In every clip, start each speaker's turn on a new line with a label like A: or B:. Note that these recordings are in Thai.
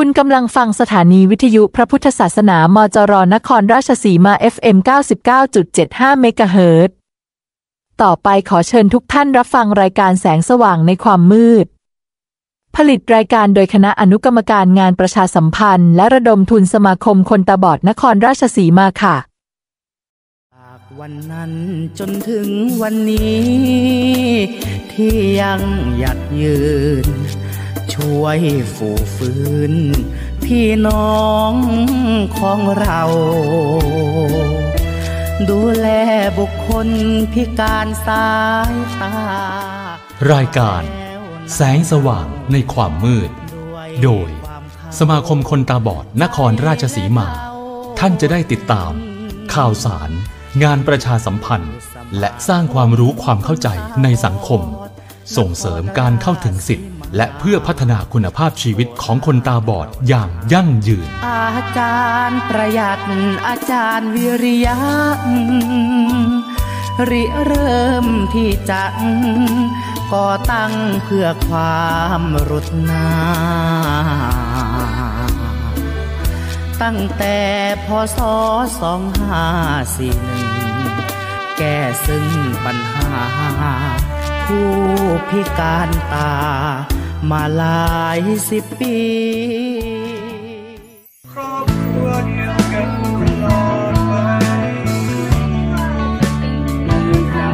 A: คุณกำลังฟังสถานีวิทยุพระพุทธศาสนามจรนครราชสีมา FM 99.75 เมกะเฮิรตซ์ต่อไปขอเชิญทุกท่านรับฟังรายการแสงสว่างในความมืด ผลิตรายการโดยคณะอนุกรรมการงานประชาสัมพันธ์ และระดมทุนสมาคมคนตาบอดนครราชสีมาค่ะ
B: วันนั้นจนถึงวันนี้ ที่ยังหยัดยืน ช่วยฝูฟื้น พี่น้องของเรา ดูแลบุคคลพิการสายตา
C: รายการ แสงสว่างในความมืด โดยสมาคมคนตาบอดนครราชสีมา ท่านจะได้ติดตาม ข่าวสาร งานประชาสัมพันธ์ และสร้างความรู้ความเข้าใจในสังคม ส่งเสริมการเข้าถึงสิทธิ และเพื่อพัฒนาคุณภาพชีวิตของคนตาบอดอย่างยั่งยืน
B: อาจารย์ประหยัดอาจารย์วิริยะริเริ่มที่จะก่อตั้งเพื่อความรุดนา ตั้งแต่พศสองห้าสี่หนึ่งแก้ซึ่งปัญหาผู้พิการตา มาหลายสิบปี
D: ครอบครัวเดียวกันตลอดไปพวกเรา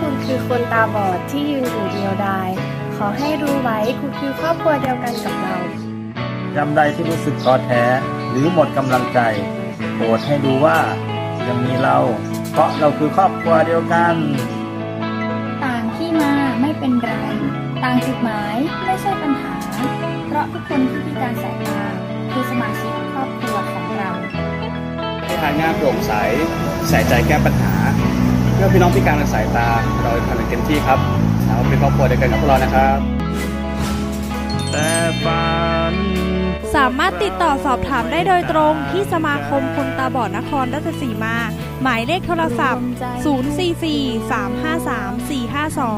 E: คุณคือคนตาบอดที่ยืนอยู่เดียวดาย ขอให้รู้ไว้คุณคือครอบครัวเดียวกันกับเรา
D: จำใดที่รู้สึกท้อแท้หรือหมดกำลังใจ โปรดให้ดูว่ายังมีเรา เพราะเราคือครอบครัวเดียวกัน
F: ต่างที่มาไม่เป็นไร ต่างจุดหมายไม่ใช่ปัญหา เพราะทุกคนที่พิการสายตาคือสมาชิกครอบครัวของเรา
G: บริหารงานโปร่งใสใส่ใจแก้ปัญหาเพื่อพี่น้องพิการทางสายตาเราทำอย่างเต็มที่ครับเราเป็นครอบครัวเดียวกันกับพวกเรานะครับ
D: แต่ฝัน
H: สามารถติดต่อสอบถามได้โดยตรงที่สมาคมคนตาบอดนครราชสีมา หมายเลขโทรศัพท์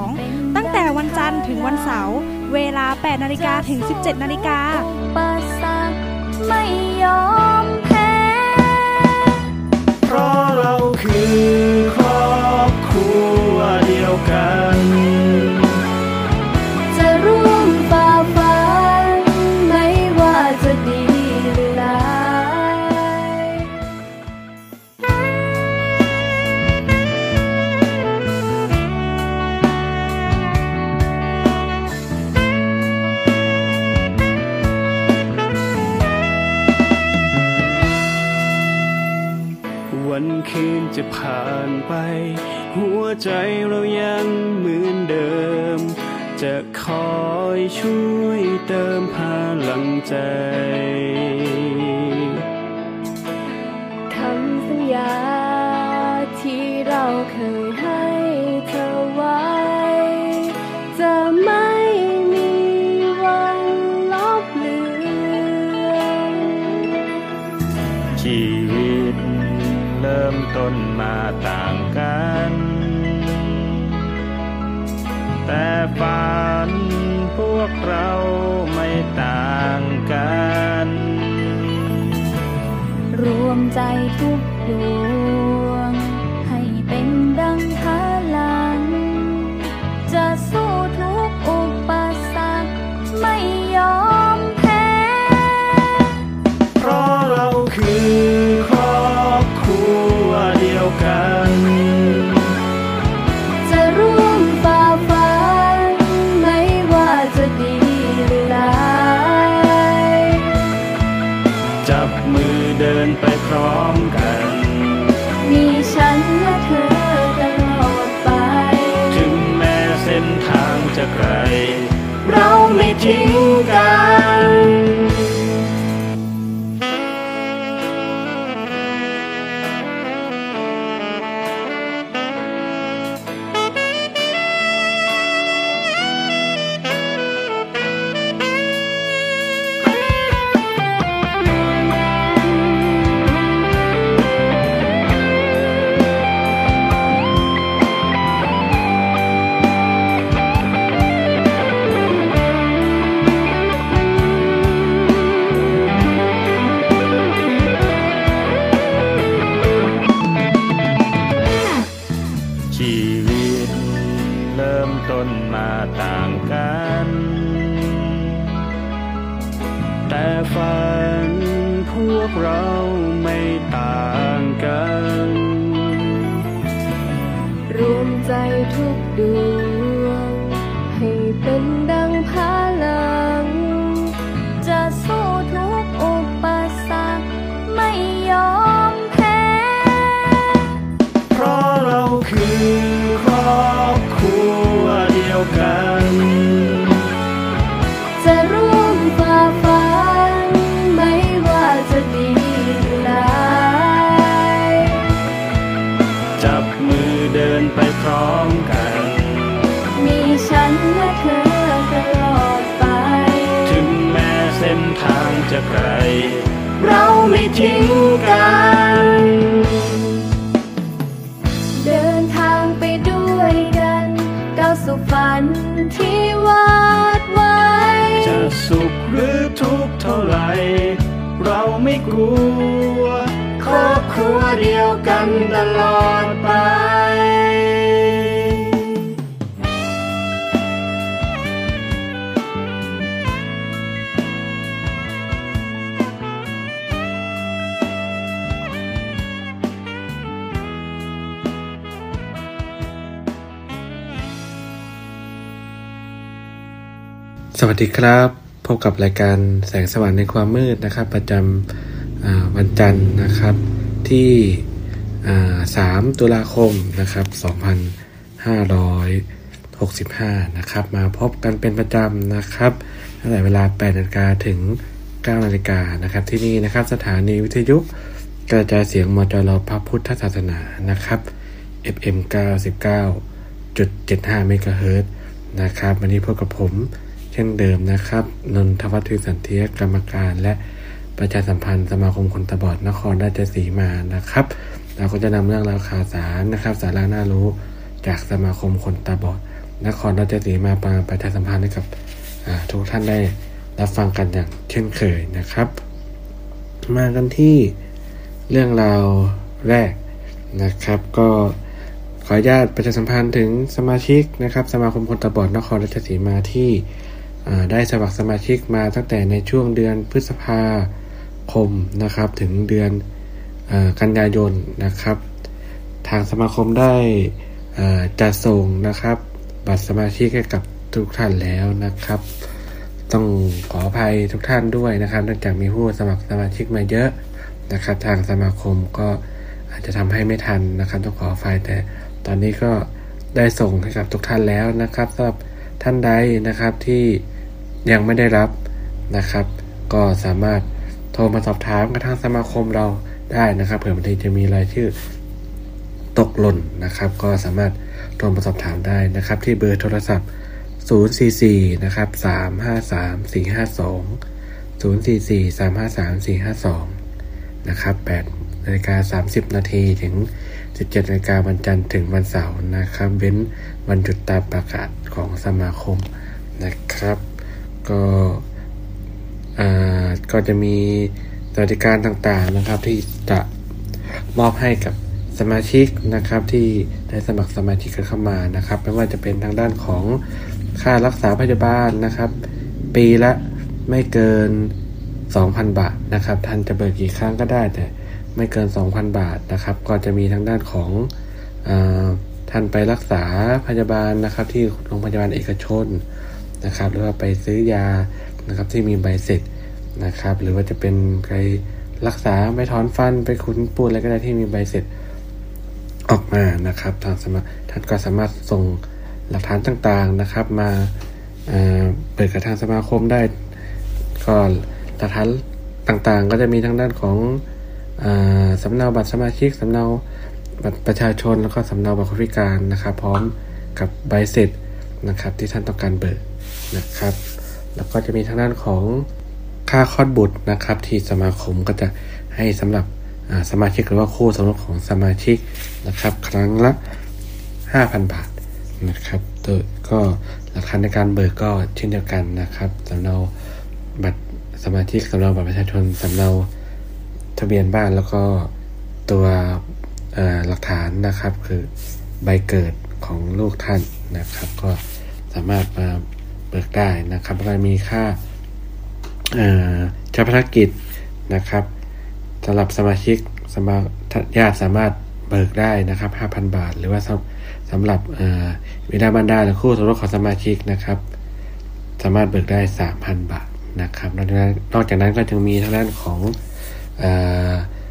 H: 044-353-452 ตั้งแต่วันจันทร์ถึงวันเสาร์ เวลา 8นาฬิกาถึง 17นาฬิกา
F: ปสักไม่ยอมแพ้
D: เพราะเราคือ ใจเรายังเหมือนเดิม จะคอยช่วยเติมพลังใจ
F: คำสัญญาที่เราเคยให้ วม
D: ต้นมาต่างกัน แต่ฝันพวกเราไม่ต่างกัน
F: รวมใจทุกดวง กั
D: น เดินทางไป
F: ด้
D: วยกันก้า
F: วสู่ฝันที่วาดไว้
D: จะสุขหรือทุกข์เท่าไหรเราไม่กลัว ครอบครัวเดียวกันตลอดไป
I: สวัสดีครับ พบกับรายการแสงสว่างในความมืดนะครับ ประจำวันจันทร์นะครับที่อ่า3ตุลาคมนะครับ2565 นะครับ มาพบกันเป็นประจำนะครับตั้งแต่เวลา8นาฬิกาถึง9นาฬิกานะครับ ที่นี่นะครับสถานีวิทยุกระจายเสียงมจรพระพุทธศาสนานะครับ FM 99.75เมกะเฮิรตซ์นะครับ วันนี้พบกับผม ช่นเดิมนะครับ นนทวัฒน์สันเทียกรรมการและประชาสัมพันธ์สมาคมคนตาบอดนครราชสีมานะครับ เราก็จะนำเรื่องราวข่าวสารนะครับ สาระน่ารู้จากสมาคมคนตาบอดนครราชสีมามาประชาสัมพันธ์ให้กับทุกท่านได้รับฟังกันอย่างเช่นเคยนะครับ มากันที่เรื่องราวแรกนะครับ ก็ขออนุญาตประชาสัมพันธ์ถึงสมาชิกนะครับ สมาคมคนตาบอดนครราชสีมาที่ ได้สมัครสมาชิกมาตั้งแต่ในช่วงเดือนพฤษภาคมนะครับถึงเดือนกันยายนนะครับ ทางสมาคมได้จัดส่งนะครับ บัตรสมาชิกให้กับทุกท่านแล้วนะครับ ต้องขออภัยทุกท่านด้วยนะครับเนื่องจากมีผู้สมัครสมาชิกมาเยอะนะครับ ทางสมาคมก็อาจจะทำให้ไม่ทันนะครับต้องขออภัยแต่ตอนนี้ก็ได้ส่งให้กับทุกท่านแล้วนะครับสำหรับท่านใดนะครับที่ ยังไม่ได้รับนะครับ ก็สามารถโทรมาสอบถามกับทางสมาคมเราได้นะครับเผื่อบางทีจะมีรายชื่อตกหล่นนะครับ ก็สามารถโทรมาสอบถามได้นะครับ ที่เบอร์โทรศัพท์ 044 นะครับ 353 452 044 353 452 นะครับ8นาฬิกา30 นาทีถึง 17นาฬิกาวันจันทร์ถึงวันเสาร์นะครับ เว้นวันหยุดตามประกาศของสมาคมนะครับ ก็อ่าก็จะมีสวัสดิการต่างๆนะครับที่จะมอบให้กับสมาชิกนะครับที่ได้สมัครสมาชิกกันเข้ามานะครับไม่ว่าจะเป็นทางด้านของค่ารักษาพยาบาลนะครับ ปีละไม่เกิน 2,000 บาทนะครับ ท่านจะเบิกกี่ครั้งก็ได้แต่ไม่เกิน 2,000 บาทนะครับ ก็จะมีทางด้านของอท่านไปรักษาพยาบาลนะครับ ที่โรงพยาบาลเอกชน นะครับหรือว่าไปซื้อยานะครับที่มีใบเสร็จนะครับ หรือว่าจะเป็นไปรักษาไปถอนฟันไปขุนปูนอะไรก็ได้ที่มีใบเสร็จออกมานะครับทางสมาท่านก็สามารถส่งหลักฐานต่างๆนะครับ มาเเปิดกับทางสมาคมได้ก็หลักฐานต่างๆ ก็จะมีทางด้านของอสำเนาบัตรสมาชิกสำเนาบัตรประชาชนแล้วก็สำเนาบัตรคนพิการนะครับ พร้อมกับใบเสร็จนะครับที่ท่านต้องการเบิก นะครับ แล้วก็จะมีทางด้านของค่าคลอดบุตรนะครับ ที่สมาคมก็จะให้สำหรับสมาชิกหรือว่าคู่สมรสของสมาชิกนะครับ ครั้งละ 5,000 บาทนะครับโดยก็หลักฐานในการเบิกก็เช่นเดียวกันนะครับสำเนาบัตรสมาชิกสำเนาบัตรประชาชนสำเนาทะเบียนบ้านแล้วก็ตัวหลักฐานนะครับ คือใบเกิดของลูกท่านนะครับ ก็สามารถมา เบิกได้นะครับแล้วก็มีค่าชาพนักกิจนะครับสำหรับสมาชิกสมาญาติสามารถเบิกได้นะครับ 5,000 บาท หรือว่าสำหรับวิดาบรรดาหรือคู่สมรสของสมาชิกนะครับ สามารถเบิกได้ 3,000 บาทนะครับนอกจากนั้นก็จะมีทางด้านของ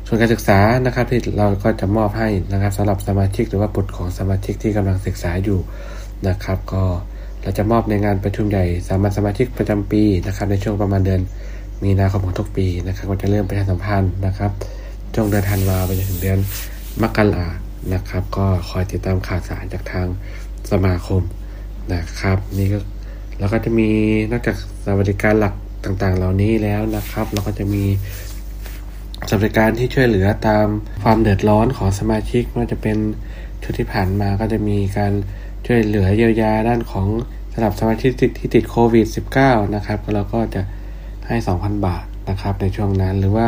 I: ส่วนการศึกษานะครับที่เราก็จะมอบให้นะครับสำหรับสมาชิกหรือว่าบุตรของสมาชิกที่กำลังศึกษาอยู่นะครับ ก็ เราจะมอบในงานประชุมใหญ่สามัญสมาชิกประจำปีนะครับในช่วงประมาณเดือนมีนาคมของทุกปีนะครับก็จะเริ่มประชาสัมพันธ์นะครับช่วงเดือนธันวาไปจนถึงเดือนมกรานะครับ ก็คอยติดตามข่าวสารจากทางสมาคมนะครับ นี่ก็แล้วก็จะมีนอกจากสวัสดิการหลักต่างๆ เหล่านี้แล้วนะครับ เราก็จะมีสวัสดิการที่ช่วยเหลือตามความเดือดร้อนของสมาชิกไม่ว่าจะเป็นชุดที่ผ่านมาก็จะมีการช่วยเหลือเยียวยาด้านของ สำหรับสมาชิกที่ติดโควิด -19 นะครับเราก็จะให้ 2,000 บาทนะครับในช่วงนั้น หรือว่า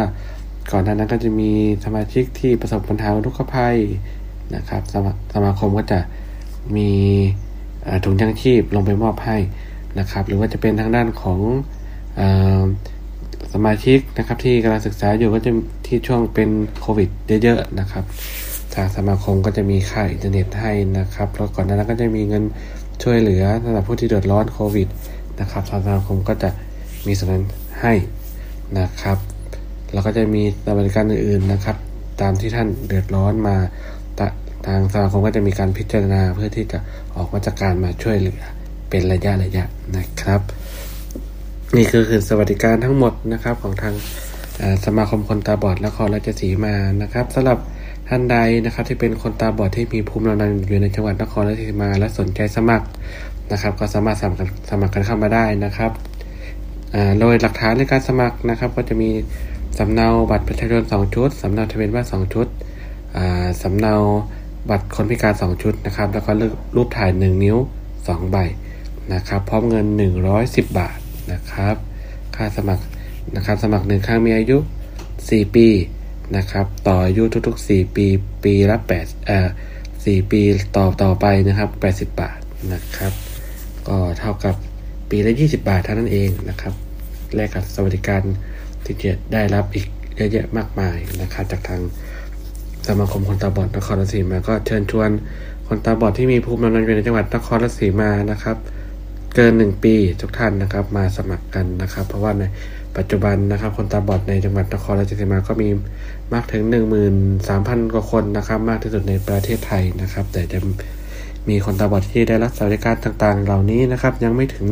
I: ก่อนหน้านั้นก็จะมีสมาชิกที่ประสบปัญหาทุกขภัยนะครับสมาสมาคมก็จะมีถุงยังชีพลงไปมอบให้นะครับ หรือว่าจะเป็นทางด้านของอสมาชิกนะครับที่กำลังศึกษาอยู่ก็จะที่ช่วงเป็นโควิดเยอะๆนะครับทางสมาคมก็จะมีค่าอินเทอร์เน็ตให้นะครับแล้วก่อนหน้านั้นก็จะมีเงิน ช่วยเหลือสำหรับผู้ที่เดือดร้อนโควิดนะครับทางสมาคมก็จะมีส่วนนั้นให้นะครับ แล้วก็จะมีบริการอื่นๆนะครับ ตามที่ท่านเดือดร้อนมาทางสมาคมก็จะมีการพิจารณาเพื่อที่จะออกมาตรการมาช่วยเหลือเป็นระยะระยะนะครับ นี่คือคือสวัสดิการทั้งหมดนะครับของทางสมาคมคนตาบอดและคอราชสีมานะครับสำหรับ ท่านใดนะครับที่เป็นคนตาบอดที่มีภูมิลำเนาอยู่ในจังหวัดนครราชสีมาและสนใจสมัครนะครับ ก็สามารถสมัครสมัครกันเข้ามาได้นะครับโดยหลักฐานในการสมัครนะครับ ก็จะมีสำเนาบัตรประชาชน2ชุดสำเนาทะเบียนบ้าน2ชุดสำเนาบัตรคนพิการ 2 ชุดนะครับ แล้วก็รูปถ่าย 1 นิ้ว 2 ใบนะครับ พร้อมเงิน 110 บาทนะครับ ค่าสมัครนะครับ สมัครหนึ่งครั้งมีอายุ 4 ปี นะครับ ต่ออายุทุกๆ 4 ปี ปีละ8เอ่อ4ปีต่อต่อไปนะครับ 80 บาทนะครับ ก็เท่ากับปีละ 20 บาทเท่านั้นเองนะครับ แลกกับสวัสดิการที่จะได้รับอีกเยอะแยะมากมายนะครับ จากทางสมาคมคนตาบอดนครราชสีมาก็เชิญชวนคนตาบอดที่มีภูมิลำเนาอยู่ในจังหวัดนครราชสีมานะครับ เกินหนึ่งปีทุกท่านนะครับ มาสมัครกันนะครับ เพราะว่าใน ปัจจุบันนะครับคนตาบอดในจังหวัดนครราชสีมาก็มีมากถึง 13,000 กว่าคนนะครับ มากที่สุดในประเทศไทยนะครับ แต่จะมีคนตาบอดที่ได้รับสวัสดิการต่างๆ เหล่านี้นะครับ ยังไม่ถึง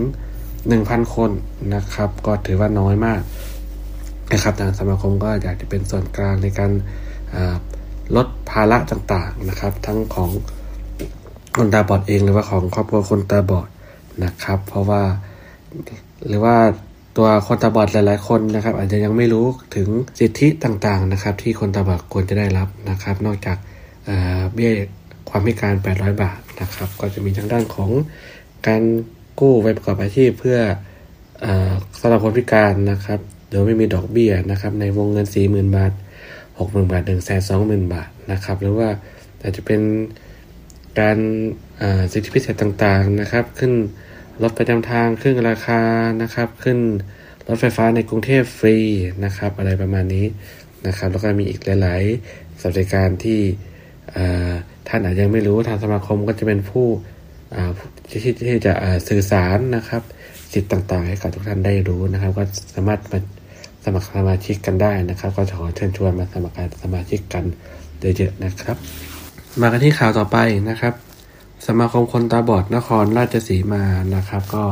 I: 1,000 คนนะครับ ก็ถือว่าน้อยมากนะครับทางสมาคมก็อยากจะเป็นส่วนกลางในการลดภาระต่างๆนะครับ ทั้งของคนตาบอดเองหรือว่าของครอบครัวคนตาบอดนะครับ เพราะว่าหรือว่า ตัวคนตาบอดหลาย ๆ คนนะครับ อาจจะยังไม่รู้ถึงสิทธิต่าง ๆ นะครับ ที่คนตาบอดควรจะได้รับนะครับ นอกจากเบี้ยความพิการ 800 บาทนะครับ ก็จะมีทางด้านของการกู้ไว้ประกอบอาชีพเพื่ออสำหรับคนพิการนะครับโดยไม่มีดอกเบี้ยนะครับ ในวงเงินสี่หมื่นบาทหกหมื่นบาทหนึ่งแสนสองหมื่นบาทนะครับ หรือว่าอาจจะเป็นการสิทธิพิเศษต่าง ๆ นะครับ ขึ้น รถประจำทางขึ้นราคานะครับ ขึ้นรถไฟฟ้าในกรุงเทพฟรีนะครับ อะไรประมาณนี้นะครับ แล้วก็มีอีกหลาย ๆสวัสดิการที่ท่านอาจจะยังไม่รู้ทางสมาคมก็จะเป็นผู้ที่ที่จะสื่อสารนะครับ สิทธิ์ต่าง ๆ ให้กับทุกท่านได้รู้นะครับ ก็สามารถมาสมัครสมาชิกกันได้นะครับ ก็ขอเชิญชวนมาสมัครสมาชิกกันเยอะๆนะครับ มากันที่ข่าวต่อไปนะครับ สมาคมคนตาบอดนครราชสีมานะครับ ก็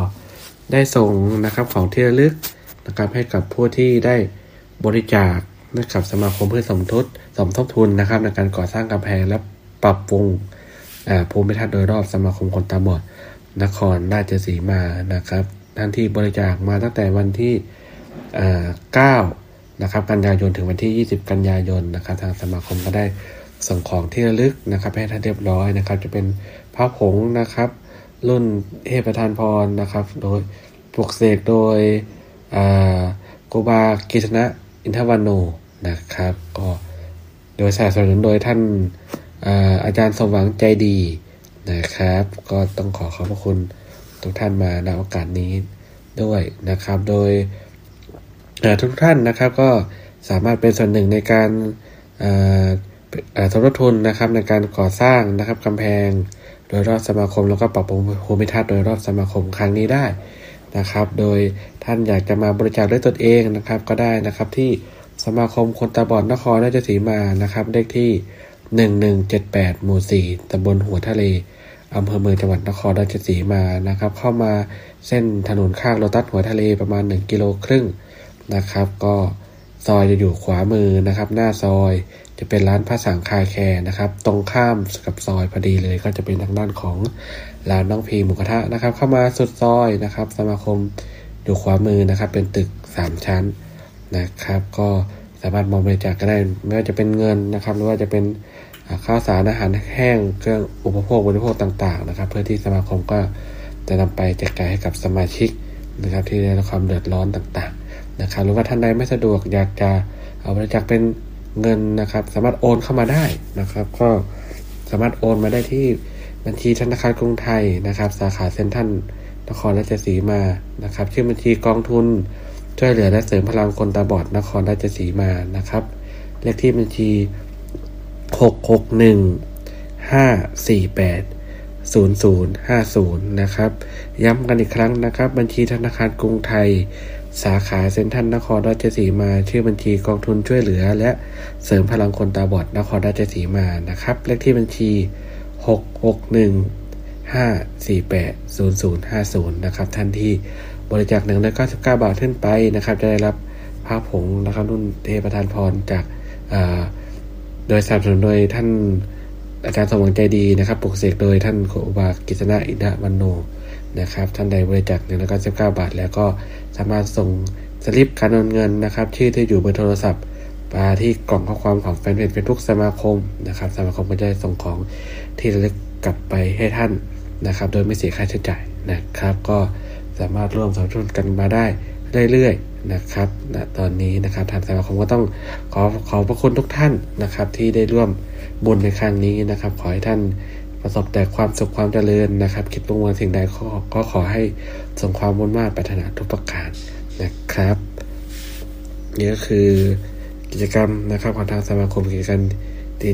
I: ได้ส่งนะครับของที่ระลึกนะครับให้กับผู้ที่ได้บริจาคนะครับสมาคมเพื่อสมทบสมทบทุนนะครับ ในการก่อสร้างกำแพงและปรับปรุงภูมิทัศน์โดยรอบสมาคมคนตาบอดนครราชสีมานะครับ ท่านที่บริจาคมาตั้งแต่วันที่9นะครับกันยายนถึงวันที่ 20 กันยายนนะครับ ทางสมาคมก็ได้ส่งของที่ระลึกนะครับ ให้ท่านเรียบร้อยนะครับ จะเป็น พระผงนะครับ รุ่นเทพประธานพรนะครับ โดยปลุกเสกโดยโกบากิชนะอินทวานโนนะครับ ก็โดยสนับสนุนโดยท่านอาจารย์สมหวังใจดีนะครับ ก็ต้องขอขอบพระคุณทุกท่านมาในโอกาสนี้ด้วยนะครับ โดยทุกท่านนะครับก็สามารถเป็นส่วนหนึ่งในการสมทบทุนนะครับในการก่อสร้างนะครับกำแพง โดยรอบสมาคม แล้วก็ปรับปรุงภูมิทัศน์โดยรอบสมาคมครั้งนี้ได้นะครับ โดยท่านอยากจะมาบริจาคด้วยตนเองนะครับ ก็ได้นะครับที่สมาคมคนตาบอดนครราชสีมานะครับเลขที่ 1178 หมู่ 4ตำบลหัวทะเลอำเภอเมืองจังหวัดนครราชสีมานะครับ เข้ามาเส้นถนนข้างโลตัสหัวทะเลประมาณ 1 กิโลครึ่งนะครับ ก็ซอยจะอยู่ขวามือนะครับ หน้าซอย จะเป็นร้านพระสังคาแคร์นะครับ ตรงข้ามกับซอยพอดีเลย ก็จะเป็นทางด้านของร้านน้องพีหมูกระทะนะครับ เข้ามาสุดซอยนะครับ สมาคมอยู่ขวามือนะครับ เป็นตึก 3 ชั้นนะครับ ก็สามารถมองบริจาคก็ได้ไม่ว่าจะเป็นเงินนะครับ หรือว่าจะเป็นข้าวสารอาหารแห้งเครื่องอุปโภคบริโภคต่าง ๆ นะครับ เพื่อที่สมาคมก็จะนำไปแจกจ่ายให้กับสมาชิกนะครับ ที่ได้รับความเดือดร้อนต่างๆนะครับ หรือว่าท่านใดไม่สะดวกอยากจะเอาบริจาคเป็น เงินนะครับ สามารถโอนเข้ามาได้นะครับ ก็สามารถโอนมาได้ที่บัญชีธนาคารกรุงไทยนะครับ สาขาเซ็นทรัลนครราชสีมานะครับ ชื่อบัญชีกองทุนช่วยเหลือและเสริมพลังคนตาบอดนครราชสีมานะครับ เลขที่บัญชีหกหกหนึ่งห้าสี่แปดศูนย์ศูนย์ห้าศูนย์นะครับ ย้ำกันอีกครั้งนะครับ บัญชีธนาคารกรุงไทย สาขาเซ็นทรัลนครราชสีมาชื่อบัญชีกองทุนช่วยเหลือ และเสริมพลังคนตาบอดนครราชสีมานะครับเลขที่บัญชีหกหกหนึ่งห้าสี่แปดศูนย์ศูนย์ห้าศูนย์นะครับท่านที่บริจาคหนึ่งร้อยเก้าสิบเก้าบาทขึ้นไปนะครับ จะได้รับผ้าผงนะครับรุ่นเทประธานพรจากโดยสนับสนุนโดยท่านอาจารย์สมหวังใจดีนะครับปลุกเสกโดยท่านโคบากิษณะอินทวันโน นะครับท่านใดบริจาคหนึ่งร้อยเก้าสิบเก้าบาท แล้วก็สามารถส่งสลิปการโอนเงินนะครับ ชื่อที่อยู่เบอร์โทรศัพท์มาที่กล่องข้อความของแฟนเพจเฟซบุ๊กสมาคมนะครับ สมาคมก็จะส่งของที่ระลึกกลับไปให้ท่านนะครับ โดยไม่เสียค่าใช้จ่ายนะครับ ก็สามารถร่วมสนับสนุนกันมาได้เรื่อยๆนะครับณตอนนี้นะครับทางสมาคมก็ต้องขอขอบพระคุณทุกท่านนะครับ ที่ได้ร่วมบุญในครั้งนี้นะครับ ขอให้ท่าน ประสบแต่ความสุขความเจริญนะครับ คิดลงวางสิ่งใดก็ขอให้สมความมุ่งมั่ปรารถนาทุกประการนะครับนี่ก็คือกิจกรรมนะครับของทางสมาคมกิจกรรม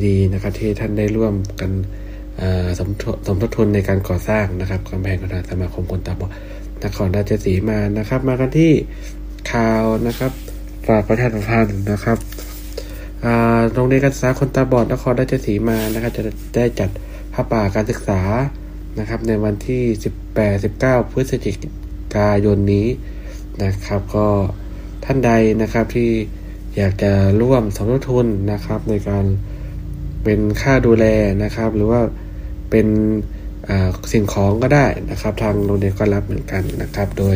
I: ดีๆนะครับ ที่ท่านได้ร่วมกันสมสมทบทุนในการก่อสร้างนะครับกำแพงของทางสมาคมคนตาบอดนครราชสีมานะครับ มากันที่ข่าวนะครับฝากประชาสัมพันธ์นะครับโรงเรียนการศึกษาคนตาบอดนครราชสีมานะครับ จะได้จัด ผ้าป่าการศึกษานะครับ ในวันที่ 18-19 พฤศจิกายนนี้นะครับ ก็ท่านใดนะครับที่อยากจะร่วมสมทบทุนนะครับ ในการเป็นค่าดูแลนะครับ หรือว่าเป็นสิ่งของก็ได้นะครับ ทางโรงเรียนก็รับเหมือนกันนะครับ โดย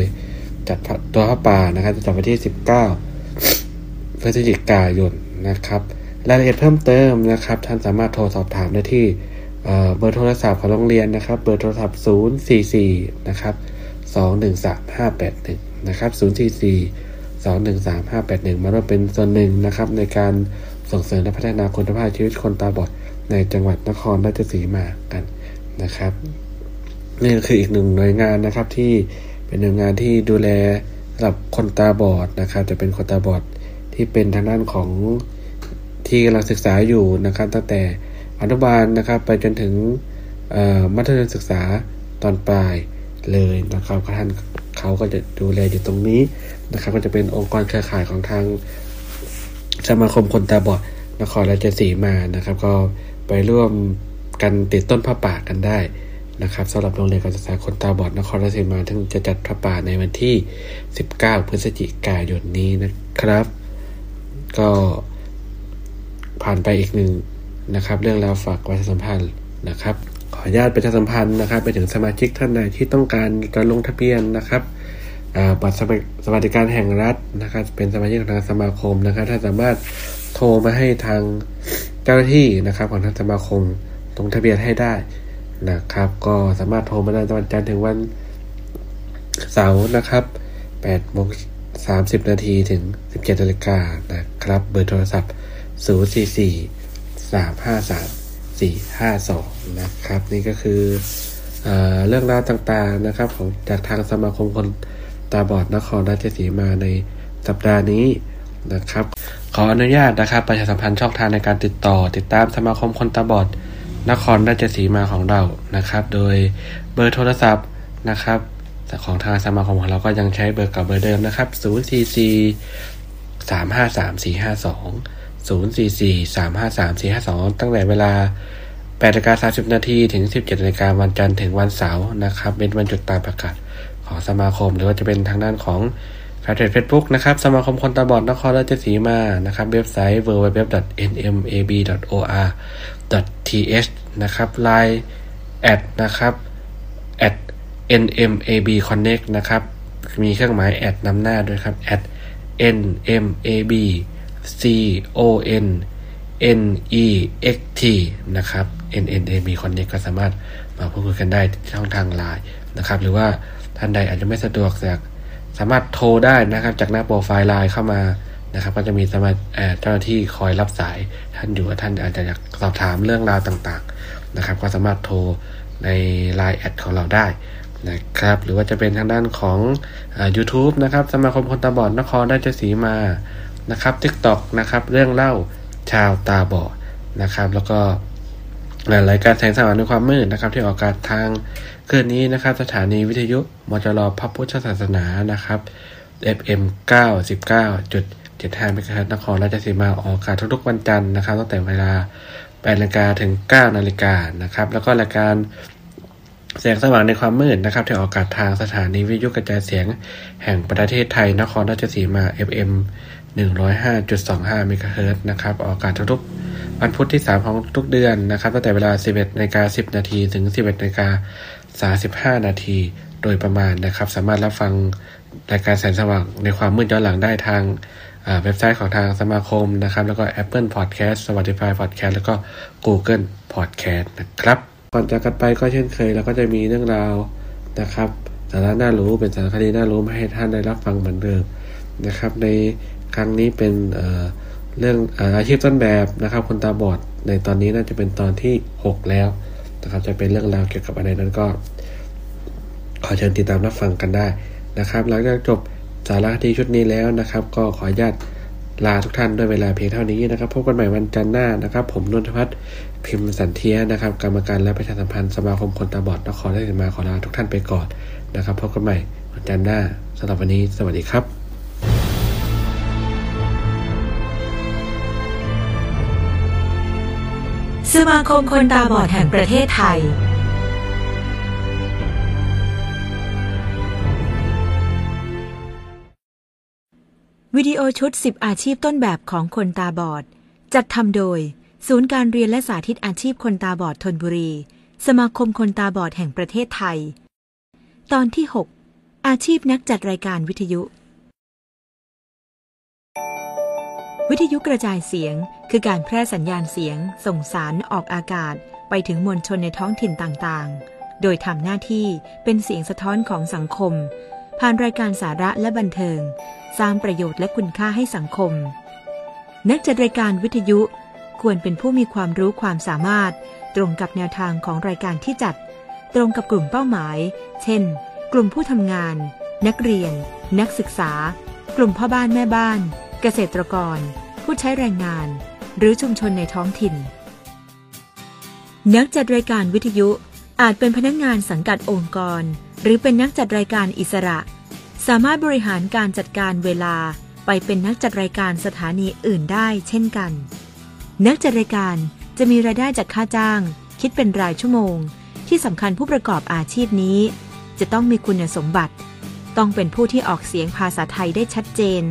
I: จัดตัวผ้าป่านะครับจะจัดวันที่ 19 พฤศจิกายนนะครับ รายละเอียดเพิ่มเติมนะครับ ท่านสามารถโทรสอบถามได้ที่ เบอร์โทรศัพท์ของโรงเรียนนะครับ เบอร์โทรศัพท์ 044 นะครับ 213581 นะครับ 044 213581 มาร่วมเป็นส่วนหนึ่งนะครับ ในการส่งเสริมและพัฒนาคุณภาพชีวิตคนตาบอดในจังหวัดนครราชสีมากันนะครับนี่คืออีกหนึ่งหน่วยงานนะครับที่เป็นหน่วยงานที่ดูแลสำหรับคนตาบอดนะครับ จะเป็นคนตาบอดที่เป็นทางด้านของที่กำลังศึกษาอยู่นะครับ ตั้งแต่ อนุบาลนะครับ ไปจนถึงมัธยมศึกษาตอนปลายเลยนะครับท่านเขาก็จะดูแลอยู่ตรงนี้นะครับ ก็จะเป็นองค์กรเครือข่ายของทางสมาคมคนตาบอดนครราชสีมานะครับ ก็ไปร่วมกันติดต้นผ้าป่ากันได้นะครับสำหรับโรงเรียนการศึกษาคนตาบอดนครราชสีมาทั้งจะจัดผ้าป่าในวันที่ 19 พฤศจิกายนนี้นะครับ ก็ผ่านไปอีกหนึ่ง นะครับ เรื่องราวฝากประชาสัมพันธ์นะครับ ขออนุญาตประชาสัมพันธ์นะครับ ไปถึงสมาชิกท่านใดที่ต้องการจะลงทะเบียนนะครับบัตรสวัสดิการแห่งรัฐนะครับ เป็นสมาชิกของทางสมาคมนะครับถ้าสามารถโทรมาให้ทางเจ้าหน้าที่นะครับของทางสมาคมลงทะเบียนให้ได้นะครับ ก็สามารถโทรมาได้วันจันทร์ถึงวันเสาร์นะครับ8โมง30 นาทีถึง 17นาฬิกานะครับ เบอร์โทรศัพท์ 044 353 452นะครับ นี่ก็คือเอเรื่องราวต่างๆนะครับของจากทางสมาคมคนตาบอดนครราชสีมาในสัปดาห์นี้นะครับ ขออนุญาตนะครับ ประชาสัมพันธ์ช่องทางในการติดต่อ ติดตามสมาคมคนตาบอดนครราชสีมาของเรานะครับ โดยเบอร์โทรศัพท์นะครับของทางสมาคมของเราก็ยังใช้เบอร์เกับเบอร์เดิมนะครับ 044 353 452 044 353 452 ตั้งแต่เวลา8นาฬิกา30 นาทีถึง 17นาฬิกาวันจันทร์ถึงวันเสาร์นะครับ เป็นวันจุดตามประกาศของสมาคม หรือว่าจะเป็นทางด้านของแฟนเพจเฟซบุ๊กนะครับ สมาคมคนตาบอดนครราชสีมานะครับ เว็บไซต์ www.nmab.or.th นะครับ Line แอดนะครับ at nmab connect นะครับ มีเครื่องหมายแอดนำหน้าด้วยครับ at nmab con nect นะครับ nnab connect ก็สามารถมาพูดคุยกันได้ช่องทางไลน์นะครับ หรือว่าท่านใดอาจจะไม่สะดวกจากสามารถโทรได้นะครับ จากหน้าโปรไฟล์ไลน์เข้ามานะครับ ก็จะมีสมาเจ้าหน้าที่คอยรับสายท่านอยู่ท่านอาจจะอยากสอบถามเรื่องราวต่างๆนะครับ ก็สามารถโทรใน Line แอดของเราได้นะครับ หรือว่าจะเป็นทางด้านของอ YouTube นะครับ สมาคมคนตาบอดนครราชสีมา นะครับ TikTok นะครับ เรื่องเล่าชาวตาบอดนะครับ แล้วก็รายการแสงสว่างในความมืดนะครับ ที่ออกอากาศทางคืนนี้นะครับ สถานีวิทยุมจรพระพุทธศาสนานะครับ FM 99.75เมกะเฮิรตซ์นครราชสีมาออกอากาศทุกๆวันจันทร์นะครับตั้งแต่เวลา8นาฬิกาถึง 9นาฬิกานะครับ แล้วก็รายการแสงสว่างในความมืดนะครับที่ออกอากาศทางสถานีวิทยุกระจายเสียงแห่งประเทศไทยนครราชสีมา FM 105.25เมกะเฮิรตซ์นะครับ ออกอากาศทุกวันพุธที่ 3 ของทุกเดือนนะครับ ตั้งแต่เวลา 11นาฬิกา10 นาที ถึง 11นาฬิกา35 นาที โดยประมาณนะครับ สามารถรับฟังรายการแสงสว่างในความมืดย้อนหลังได้ทางเว็บไซต์ของทางสมาคมนะครับ แล้วก็ Apple Podcast Spotify Podcast แล้วก็ Google Podcast นะครับ ก่อนจากกันไปก็เช่นเคยเราก็จะมีเรื่องราวนะครับสาระน่ารู้เป็นสารคดีน่ารู้มาให้ท่านได้รับฟังเหมือนเดิมนะครับ ใน ครั้งนี้เป็นเเรื่องอาชีพต้นแบบนะครับ คนตาบอดในตอนนี้น่าจะเป็นตอนที่ 6 แล้วนะครับ จะเป็นเรื่องราวเกี่ยวกับอะไรนั้นก็ ขอเชิญติดตามรับฟังกันได้นะครับ หลังจากจบสารคดีชุดนี้แล้วนะครับ ก็ขออนุญาตลาทุกท่านด้วยเวลาเพียงเท่านี้นะครับ พบกันใหม่วันจันทร์หน้านะครับ ผมนนทพัฒน์พิมพ์สันเทียนะครับ กรรมการและประชาสัมพันธ์สมาคมคนตาบอดนครราชสีมาขอลาทุกท่านไปก่อนนะครับพบกันใหม่วันจันทร์หน้าสำหรับวันนี้ สวัสดีครับ
J: สมาคมคนตาบอดแห่งประเทศไทย วิดีโอชุด 10 อาชีพต้นแบบของคนตาบอด จัดทำโดย ศูนย์การเรียนและสาธิตอาชีพคนตาบอดทนบุรี สมาคมคนตาบอดแห่งประเทศไทย ตอนที่ 6 อาชีพนักจัดรายการวิทยุ วิทยุกระจายเสียง คือการแพร่สัญญาณเสียง ส่งสารออกอากาศ ไปถึงมวลชนในท้องถิ่นต่างๆ โดยทำหน้าที่เป็นเสียงสะท้อนของสังคม ผ่านรายการสาระและบันเทิง สร้างประโยชน์และคุณค่าให้สังคม นักจัดรายการวิทยุควรเป็นผู้มีความรู้ความสามารถ ตรงกับแนวทางของรายการที่จัด ตรงกับกลุ่มเป้าหมาย เช่น กลุ่มผู้ทำงาน นักเรียน นักศึกษา กลุ่มพ่อบ้านแม่บ้าน กษตรกร ผู้ใช้แรงงาน หรือชุมชนในท้องถิ่น นักจัดรายการวิทยุ อาจเป็นพนักงานสังกัดองค์กร หรือเป็นนักจัดรายการอิสระ สามารถบริหารการจัดการเวลาไปเป็นนักจัดรายการสถานีอื่นได้เช่นกัน นักจัดรายการจะมีรายได้จากค่าจ้าง คิดเป็นรายชั่วโมง ที่สำคัญผู้ประกอบอาชีพนี้ จะต้องมีคุณสมบัติ ต้องเป็นผู้ที่ออกเสียงภาษาไทยได้ชัดเจน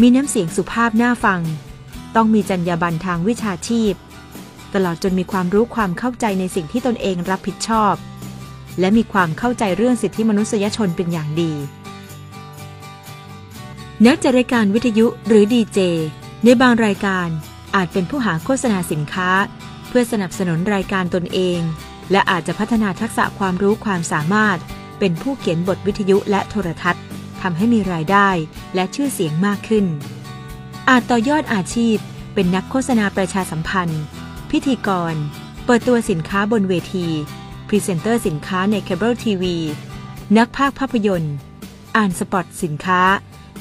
J: มีน้ำเสียงสุภาพน่าฟัง ต้องมีจรรยาบรรณทางวิชาชีพ ตลอดจนมีความรู้ความเข้าใจในสิ่งที่ตนเองรับผิดชอบ และมีความเข้าใจเรื่องสิทธิมนุษยชนเป็นอย่างดี นักจัดรายการวิทยุหรือดีเจในบางรายการอาจเป็นผู้หาโฆษณาสินค้า เพื่อสนับสนุนรายการตนเอง และอาจจะพัฒนาทักษะความรู้ความสามารถ เป็นผู้เขียนบทวิทยุและโทรทัศน์ ทำให้มีรายได้และชื่อเสียงมากขึ้น อาจต่อยอดอาชีพ เป็นนักโฆษณาประชาสัมพันธ์ พิธีกร เปิดตัวสินค้าบนเวที พรีเซนเตอร์สินค้าในเคเบิลทีวี นักพากย์ภาพยนตร์ อ่านสปอตสินค้า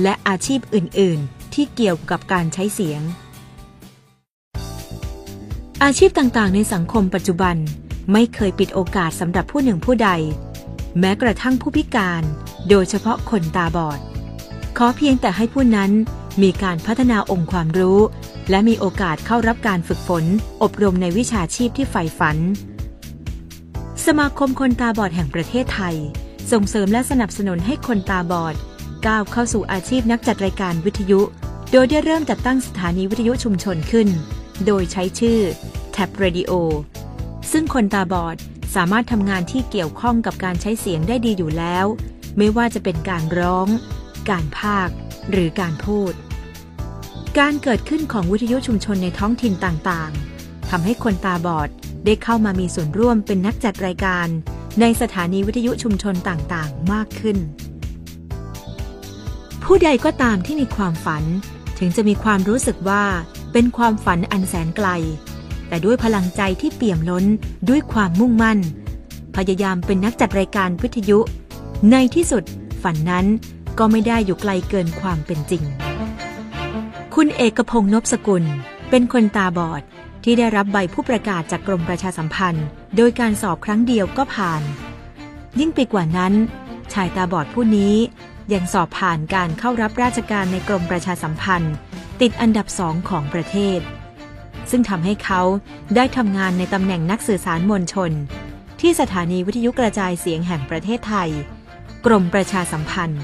J: และอาชีพอื่น ๆ ที่เกี่ยวกับการใช้เสียง อาชีพต่างๆ ในสังคมปัจจุบันไม่เคยปิดโอกาสสำหรับผู้หนึ่งผู้ใด แม้กระทั่งผู้พิการ โดยเฉพาะคนตาบอด ขอเพียงแต่ให้ผู้นั้นมีการพัฒนาองค์ความรู้ และมีโอกาสเข้ารับการฝึกฝน อบรมในวิชาชีพที่ใฝ่ฝัน สมาคมคนตาบอดแห่งประเทศไทย ส่งเสริมและสนับสนุนให้คนตาบอด ก้าวเข้าสู่อาชีพนักจัดรายการวิทยุ โดยได้เริ่มจัดตั้งสถานีวิทยุชุมชนขึ้น โดยใช้ชื่อ Tap Radio ซึ่งคนตาบอดสามารถทำงานที่เกี่ยวข้องกับการใช้เสียงได้ดีอยู่แล้ว ไม่ว่าจะเป็นการร้อง การพากหรือการพูด การเกิดขึ้นของวิทยุชุมชนในท้องถิ่นต่างๆทำให้คนตาบอดได้เข้ามามีส่วนร่วมเป็นนักจัดรายการ ในสถานีวิทยุชุมชนต่างๆ มากขึ้น ผู้ใดก็ตามที่มีความฝัน ถึงจะมีความรู้สึกว่าเป็นความฝันอันแสนไกล แต่ด้วยพลังใจที่เปี่ยมล้นด้วยความมุ่งมั่น พยายามเป็นนักจัดรายการวิทยุ ในที่สุดฝันนั้นก็ไม่ได้อยู่ไกลเกินความเป็นจริง คุณเอกพงษ์นพสกุล เป็นคนตาบอดที่ได้รับใบผู้ประกาศจากกรมประชาสัมพันธ์ โดยการสอบครั้งเดียวก็ผ่าน ยิ่งไปกว่านั้น ชายตาบอดผู้นี้ยังสอบผ่านการเข้ารับราชการในกรมประชาสัมพันธ์ ติดอันดับสองของประเทศ ซึ่งทำให้เขาได้ทำงานในตำแหน่งนักสื่อสารมวลชน ที่สถานีวิทยุกระจายเสียงแห่งประเทศไทย กรมประชาสัมพันธ์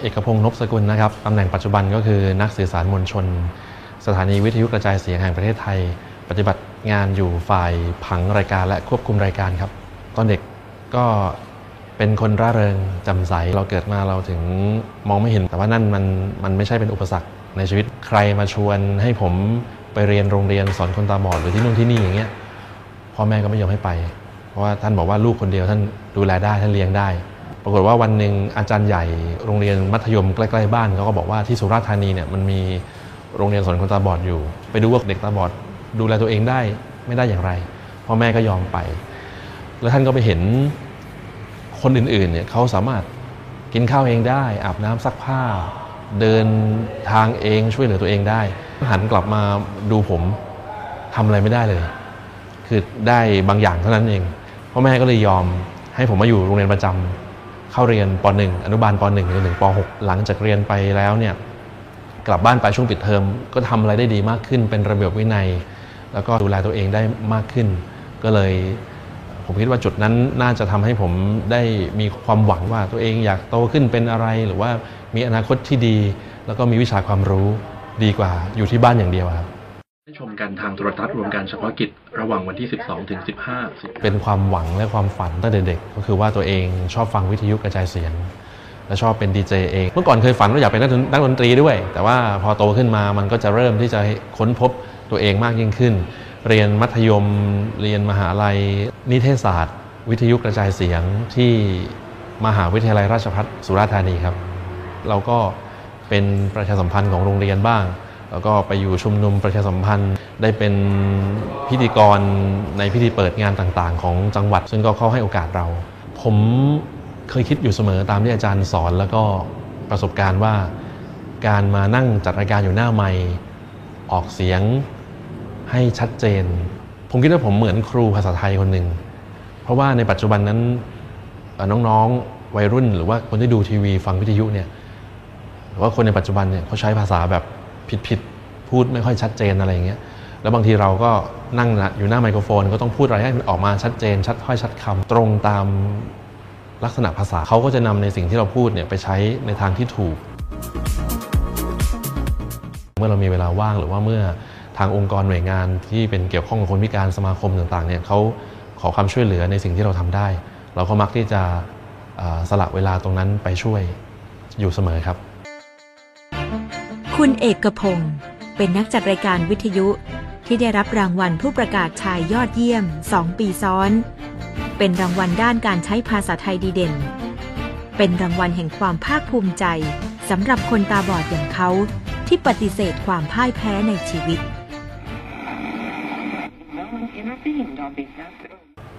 K: เอกพงษ์นพสกุลนะครับตำแหน่งปัจจุบันก็คือนักสื่อสารมวลชน สถานีวิทยุกระจายเสียงแห่งประเทศไทย ปฏิบัติงานอยู่ฝ่ายผังรายการและควบคุมรายการครับ ตอนเด็กก็เป็นคนร่าเริงจำใสเราเกิดมาเราถึงมองไม่เห็น แต่ว่านั่นมันมันไม่ใช่เป็นอุปสรรคในชีวิตใครมาชวนให้ผมไปเรียนโรงเรียนสอนคนตาบอดหรือที่นู่นที่นี่อย่างเงี้ยพ่อแม่ก็ไม่ยอมให้ไป ราะว่าท่านบอกว่าลูกคนเดียวท่านดูแลได้ท่านเลี้ยงได้ ปรากฏว่าวันหนึ่งอาจารย์ใหญ่โรงเรียนมัธยมใกล้ๆบ้านเขาก็บอกว่าที่สุราษฎร์ธานีเนี่ยมันมีโรงเรียนสอนคนตาบอดอยู่ ไปดูว่าเด็กตาบอดดูแลตัวเองได้ไม่ได้อย่างไรพ่อแม่ก็ยอมไป แล้วท่านก็ไปเห็นคนอื่นๆเนี่ยเขาสามารถกินข้าวเองได้ อาบน้ำซักผ้า เดินทางเองช่วยเหลือตัวเองได้หันกลับมาดูผมทำอะไรไม่ได้เลย คือได้บางอย่างเท่านั้นเอง พ่อแม่ก็เลยยอมให้ผมมาอยู่โรงเรียนประจำเข้าเรียนป .1 อนุบาลป .1 จนถึงป .6 หลังจากเรียนไปแล้วเนี่ยกลับบ้านไปช่วงปิดเทอมก็ทำอะไรได้ดีมากขึ้น เป็นระเบียบวินัย แล้วก็ดูแลตัวเองได้มากขึ้น ก็เลยผมคิดว่าจุดนั้นน่าจะทำให้ผมได้มีความหวังว่าตัวเองอยากโตขึ้นเป็นอะไรหรือว่ามีอนาคตที่ดี แล้วก็มีวิชาความรู้ดีกว่าอยู่ที่บ้านอย่างเดียวครับ
C: ชมกันทางโทรทัศน์รวมการเฉพาะกิจระหว่างวันที่ 12 ถึง 15
K: เป็นความหวังและความฝันตั้งแต่เด็ก ก็คือว่าตัวเองชอบฟังวิทยุกระจายเสียง และชอบเป็นดีเจเอง เมื่อก่อนเคยฝันว่าอยากเป็นนักดนตรีด้วย แต่ว่าพอโตขึ้นมามันก็จะเริ่มที่จะค้นพบตัวเองมากยิ่งขึ้น เรียนมัธยม เรียนมหาลัย นิเทศศาสตร์ วิทยุกระจายเสียงที่มหาวิทยาลัยราชภัฏสุราษฎร์ธานีครับ เราก็เป็นประชาสัมพันธ์ของโรงเรียนบ้าง แล้วก็ไปอยู่ชุมนุมประชาสัมพันธ์ ได้เป็นพิธีกรในพิธีเปิดงานต่างๆ ของจังหวัด ซึ่งก็เขาให้โอกาสเรา ผมเคยคิดอยู่เสมอตามที่อาจารย์สอน แล้วก็ประสบการณ์ว่าการมานั่งจัดรายการอยู่หน้าไมค์ออกเสียงให้ชัดเจน ผมคิดว่าผมเหมือนครูภาษาไทยคนหนึ่ง เพราะว่าในปัจจุบันนั้นน้องๆวัยรุ่น หรือว่าคนที่ดูทีวีฟังวิทยุเนี่ยหรือว่าคนในปัจจุบันเนี่ยเขาใช้ภาษาแบบ ผิดๆพูดไม่ค่อยชัดเจนอะไรอย่างเงี้ยแล้วบางทีเราก็นั่งอยู่หน้าไมโครโฟน ก็ต้องพูดอะไรให้มันออกมาชัดเจน ชัดถ้อยชัดคำตรงตามลักษณะภาษาเขาก็จะนำในสิ่งที่เราพูดเนี่ยไปใช้ในทางที่ถูก เมื่อเรามีเวลาว่างหรือว่าเมื่อทางองค์กรหน่วยงานที่เป็นเกี่ยวข้องกับคนพิการสมาคมต่างๆเนี่ยเขาขอความช่วยเหลือในสิ่งที่เราทำได้ เราก็มักที่จะสละเวลาตรงนั้นไปช่วยอยู่เสมอครับ
J: คุณเอกพงศ์เป็นนักจัดรายการวิทยุที่ได้รับรางวัลผู้ประกาศชายยอดเยี่ยม 2 ปีซ้อน เป็นรางวัลด้านการใช้ภาษาไทยดีเด่น เป็นรางวัลแห่งความภาคภูมิใจสำหรับคนตาบอดอย่างเขาที่ปฏิเสธความพ่ายแพ้ในชีวิต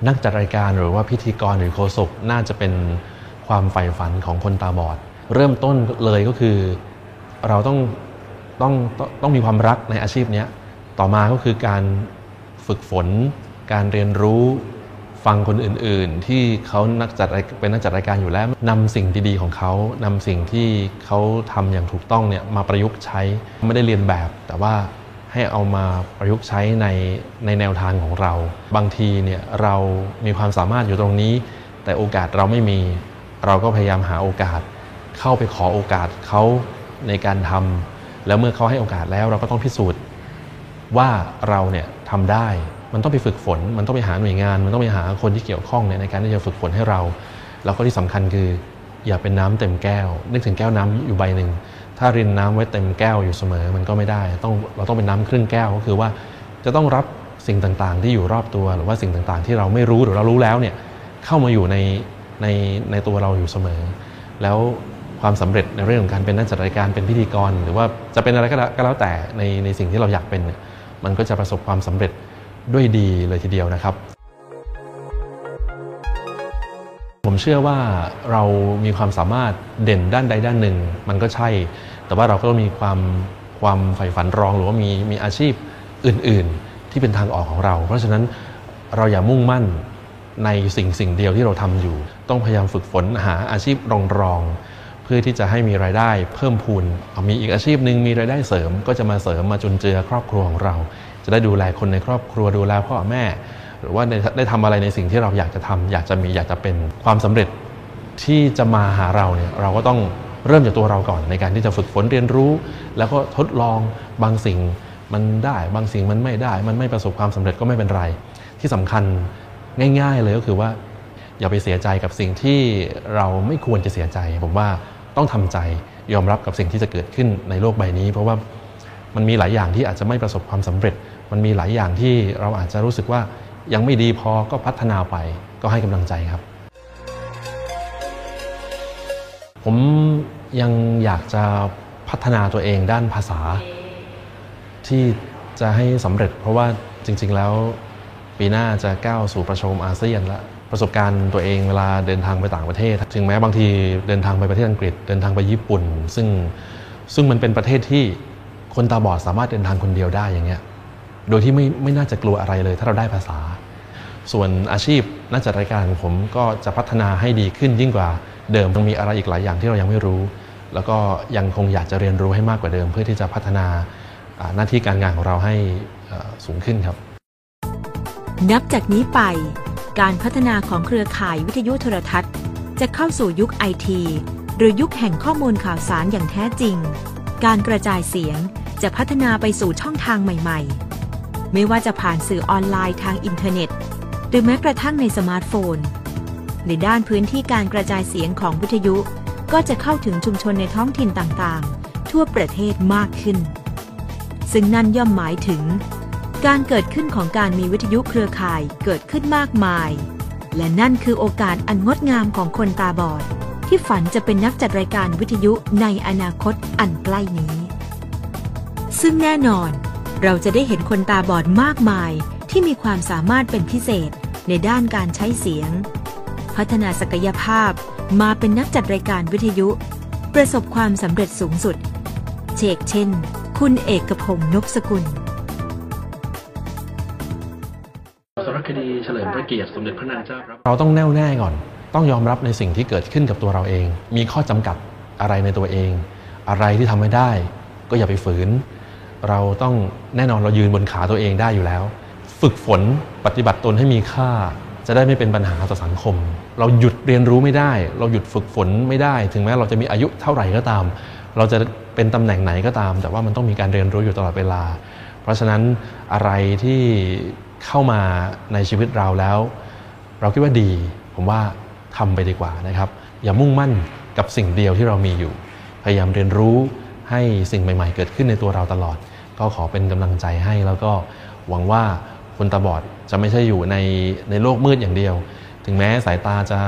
K: นักจัดรายการหรือว่าพิธีกรหรือโฆษกน่าจะเป็นความใฝ่ฝันของคนตาบอด เริ่มต้นเลยก็คือ เราต้อง ต้องต้องมีความรักในอาชีพนี้ต่อมาก็คือการฝึกฝน การเรียนรู้ฟังคนอื่นๆ ที่เขานักจัดเป็นนักจัดรายการอยู่แล้วนำสิ่งดีๆของเขานำสิ่งที่เขาทำอย่างถูกต้องเนี่ยมาประยุกต์ใช้ไม่ได้เรียนแบบ แต่ว่าให้เอามาประยุกต์ใช้ในในแนวทางของเรา บางทีเนี่ยเรามีความสามารถอยู่ตรงนี้ แต่โอกาสเราไม่มี เราก็พยายามหาโอกาส เข้าไปขอโอกาสเขาในการทำ แล้วเมื่อเขาให้โอกาสแล้วเราก็ต้องพิสูจน์ว่าเราเนี่ยทำได้ มันต้องไปฝึกฝน มันต้องไปหาหน่วยงาน มันต้องไปหาคนที่เกี่ยวข้องเนี่ยในการที่จะฝึกฝนให้เรา แล้วก็ที่สำคัญคือ อย่าเป็นน้ำเต็มแก้ว นึกถึงแก้วน้ำอยู่ใบหนึ่ง ถ้ารินน้ำไว้เต็มแก้วอยู่เสมอ มันก็ไม่ได้ ต้องเราต้องเป็นน้ำครึ่งแก้วก็คือว่าจะต้องรับสิ่งต่างๆ ที่อยู่รอบตัว หรือว่าสิ่งต่างๆ ที่เราไม่รู้หรือเรารู้แล้วเนี่ยเข้ามาอยู่ในในในตัวเราอยู่เสมอ แล้ว ความสำเร็จในเรื่องของการเป็นนักจัดรายการเป็นพิธีกร หรือว่าจะเป็นอะไรก็แล้วแต่ในในสิ่งที่เราอยากเป็นเนี่ยมันก็จะประสบความสำเร็จด้วยดีเลยทีเดียวนะครับ ผมเชื่อว่าเรามีความสามารถเด่นด้านใดด้านหนึ่ง มันก็ใช่ แต่ว่าเราก็ต้องมีความความใฝ่ฝันรองหรือว่ามีมีอาชีพอื่น ๆ ที่เป็นทางออกของเรา เพราะฉะนั้นเราอย่ามุ่งมั่นในสิ่งสิ่งเดียวที่เราทำอยู่ ต้องพยายามฝึกฝนหาอาชีพรองรอง เพื่อที่จะให้มีรายได้เพิ่มพูนมีอีกอาชีพหนึ่งมีรายได้เสริม ก็จะมาเสริมมาจุนเจือครอบครัวของเรา จะได้ดูแลคนในครอบครัวดูแลพ่อแม่ หรือว่าได้ทำอะไรในสิ่งที่เราอยากจะทำอยากจะมีอยากจะเป็นความสำเร็จที่จะมาหาเราเนี่ยเราก็ต้องเริ่มจากตัวเราก่อนในการที่จะฝึกฝนเรียนรู้ แล้วก็ทดลองบางสิ่งมันได้บางสิ่งมันไม่ได้ มันไม่ประสบความสำเร็จก็ไม่เป็นไร ที่สำคัญง่าย ๆ เลยก็คือว่า อย่าไปเสียใจกับสิ่งที่เราไม่ควรจะเสียใจ ผมว่า ต้องทำใจยอมรับกับสิ่งที่จะเกิดขึ้นในโลกใบนี้ เพราะว่ามันมีหลายอย่างที่อาจจะไม่ประสบความสำเร็จ มันมีหลายอย่างที่เราอาจจะรู้สึกว่ายังไม่ดีพอก็พัฒนาไปก็ให้กำลังใจครับ ผมยังอยากจะพัฒนาตัวเองด้านภาษา ที่จะให้สำเร็จ เพราะว่าจริง ๆ แล้วปีหน้าจะก้าวสู่ประชมอาเซียนแล้ว ประสบการณ์ตัวเองเวลาเดินทางไปต่างประเทศ ถึงแม้บางทีเดินทางไปประเทศอังกฤษ เดินทางไปญี่ปุ่น ซึ่งซึ่งมันเป็นประเทศที่คนตาบอดสามารถเดินทางคนเดียวได้อย่างเงี้ย โดยที่ไม่ไม่น่าจะกลัวอะไรเลย ถ้าเราได้ภาษา ส่วนอาชีพนักจัดรายการของผมก็จะพัฒนาให้ดีขึ้นยิ่งกว่าเดิมยังมีอะไรอีกหลายอย่างที่เรายังไม่รู้ แล้วก็ยังคงอยากจะเรียนรู้ให้มากกว่าเดิม เพื่อที่จะพัฒนาหน้าที่การงานของเราให้สูงขึ้นครับ
J: นับจากนี้ไป การพัฒนาของเครือข่ายวิทยุโทรทัศน์ จะเข้าสู่ยุคไอทีหรือยุคแห่งข้อมูลข่าวสารอย่างแท้จริง การกระจายเสียงจะพัฒนาไปสู่ช่องทางใหม่ๆ ไม่ว่าจะผ่านสื่อออนไลน์ทางอินเทอร์เน็ต หรือแม้กระทั่งในสมาร์ทโฟน ในด้านพื้นที่การกระจายเสียงของวิทยุ ก็จะเข้าถึงชุมชนในท้องถิ่นต่างๆ ทั่วประเทศมากขึ้น ซึ่งนั่นย่อมหมายถึง การเกิดขึ้นของการมีวิทยุเครือข่ายเกิดขึ้นมากมาย และนั่นคือโอกาสอันงดงามของคนตาบอด ที่ฝันจะเป็นนักจัดรายการวิทยุในอนาคตอันใกล้นี้ ซึ่งแน่นอน เราจะได้เห็นคนตาบอดมากมายที่มีความสามารถเป็นพิเศษในด้านการใช้เสียง พัฒนาศักยภาพมาเป็นนักจัดรายการวิทยุ ประสบความสำเร็จสูงสุด เชกเช่น คุณเอกพงศ์นพสกุล
K: สารคดีเฉลิมพระเกียรติสมเด็จพระนางเจ้าเราต้องแน่วแน่ก่อน ต้องยอมรับในสิ่งที่เกิดขึ้นกับตัวเราเอง มีข้อจำกัดอะไรในตัวเอง อะไรที่ทำไม่ได้ ก็อย่าไปฝืน เราต้องแน่นอนเรายืนบนขาตัวเองได้อยู่แล้ว ฝึกฝนปฏิบัติตนให้มีค่า จะได้ไม่เป็นปัญหาต่อสังคม เราหยุดเรียนรู้ไม่ได้ เราหยุดฝึกฝนไม่ได้ ถึงแม้เราจะมีอายุเท่าไหร่ก็ตาม เราจะเป็นตำแหน่งไหนก็ตาม แต่ว่ามันต้องมีการเรียนรู้อยู่ตลอดเวลา เพราะฉะนั้นอะไรที่ เข้ามาในชีวิตเราแล้ว เราคิดว่าดี ผมว่าทำไปดีกว่านะครับ อย่ามุ่งมั่นกับสิ่งเดียวที่เรามีอยู่ พยายามเรียนรู้ให้สิ่งใหม่ ๆ เกิดขึ้นในตัวเราตลอด ก็ขอเป็นกำลังใจให้แล้วก็หวังว่าคนตาบอดจะไม่ใช่อยู่ในในโลกมืดอย่างเดียว ถึงแม้สายตาจะ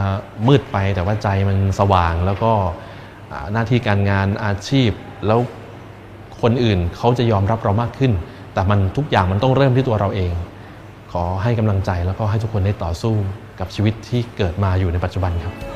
K: มืดไปแต่ว่าใจมันสว่างแล้วก็หน้าที่การงานอาชีพแล้วคนอื่นเขาจะยอมรับเรามากขึ้น แต่มันทุกอย่างมันต้องเริ่มที่ตัวเราเอง ขอให้กำลังใจแล้วก็ให้ทุกคนได้ต่อสู้กับชีวิตที่เกิดมาอยู่ในปัจจุบันครับ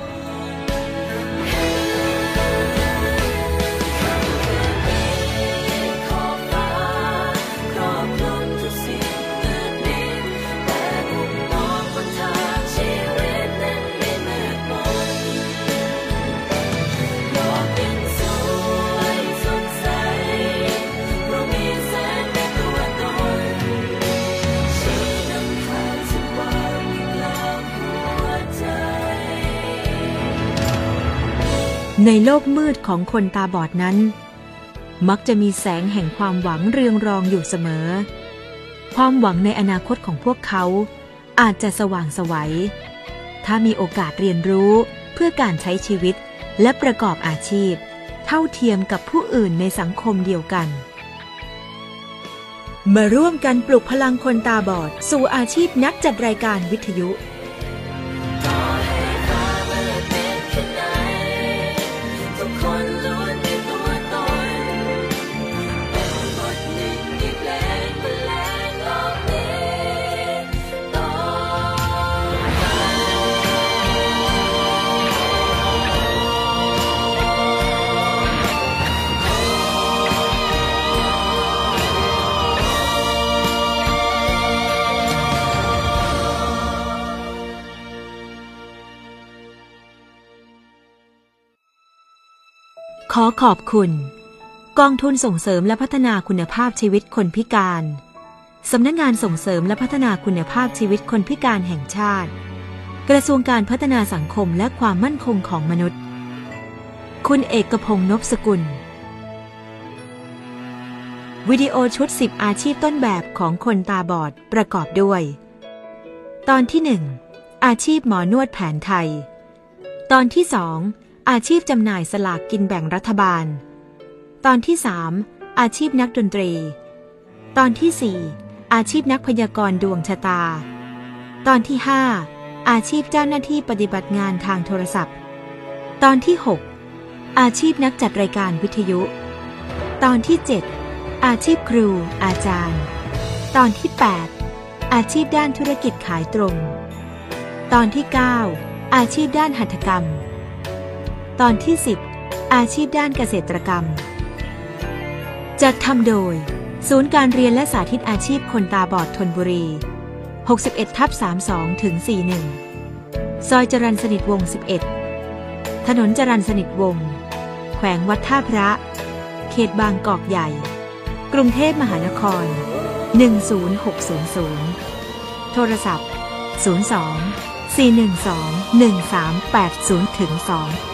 J: โลกมืดของคนตาบอดนั้น มักจะมีแสงแห่งความหวังเรืองรองอยู่เสมอ ความหวังในอนาคตของพวกเขาอาจจะสว่างสวัย ถ้ามีโอกาสเรียนรู้เพื่อการใช้ชีวิตและประกอบอาชีพ เท่าเทียมกับผู้อื่นในสังคมเดียวกัน มาร่วมกันปลุกพลังคนตาบอด สู่อาชีพนักจัดรายการวิทยุ ขอขอบคุณ กองทุนส่งเสริมและพัฒนาคุณภาพชีวิตคนพิการ สำนักงงานส่งเสริมและพัฒนาคุณภาพชีวิตคนพิการแห่งชาติ กระทรวงการพัฒนาสังคมและความมั่นคงของมนุษย์ คุณเอกพงษ์นพสกุล วิดีโอชุด 10 อาชีพต้นแบบของคนตาบอดประกอบด้วย ตอนที่ 1 อาชีพหมอนวดแผนไทย ตอนที่ 2 อาชีพจำหน่ายสลากกินแบ่งรัฐบาล ตอนที่ 3 อาชีพนักดนตรี ตอนที่ 4 อาชีพนักพยากรณ์ดวงชะตา ตอนที่ 5 อาชีพเจ้าหน้าที่ปฏิบัติงานทางโทรศัพท์ ตอนที่ 6 อาชีพนักจัดรายการวิทยุ ตอนที่ 7 อาชีพครู อาจารย์ ตอนที่ 8 อาชีพด้านธุรกิจขายตรง ตอนที่ 9 อาชีพด้านหัตถกรรม ตอนที่ 10 อาชีพด้านเกษตรกรรม จัดทำโดย ศูนย์การเรียนและสาธิตอาชีพคนตาบอดทนบุรี 61ทับ32ถึง41 ซอยจรันสนิทวง 11 ถนนจรันสนิทวง แขวงวัดท่าพระ เขตบางกอกใหญ่ กรุงเทพมหานคร 10600 โทรศัพท์ 02 412 1380ถึง2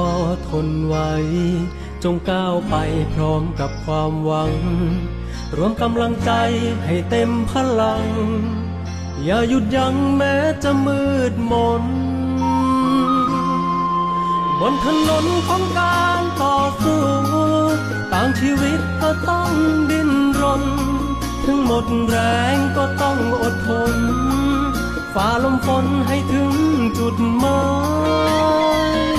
L: อทนไหวจงก้าวไปพร้อมกับความหวัง รวมกำลังใจให้เต็มพลัง อย่าหยุดยั้งแม้จะมืดมน บนถนนของการต่อสู้ต่างชีวิตก็ต้องดิ้นรน ถึงหมดแรงก็ต้องอดทนฝ่าลมฝนให้ถึงจุดหมาย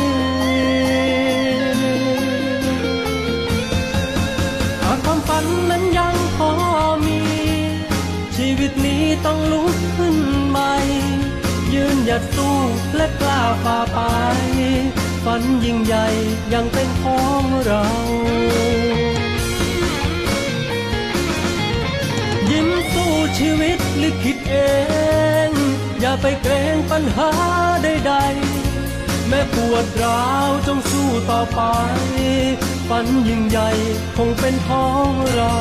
L: ต้องลุกขึ้นใหม่ ยืนหยัดสู้และกล้าฝ่าไป ฝันยิ่งใหญ่ยังเป็นของเรายิ้มสู้ชีวิตลิขิตเอง อย่าไปเกรงปัญหาใดๆ แม้ปวดร้าวจงสู้ต่อไป ฝันยิ่งใหญ่คงเป็นของเรา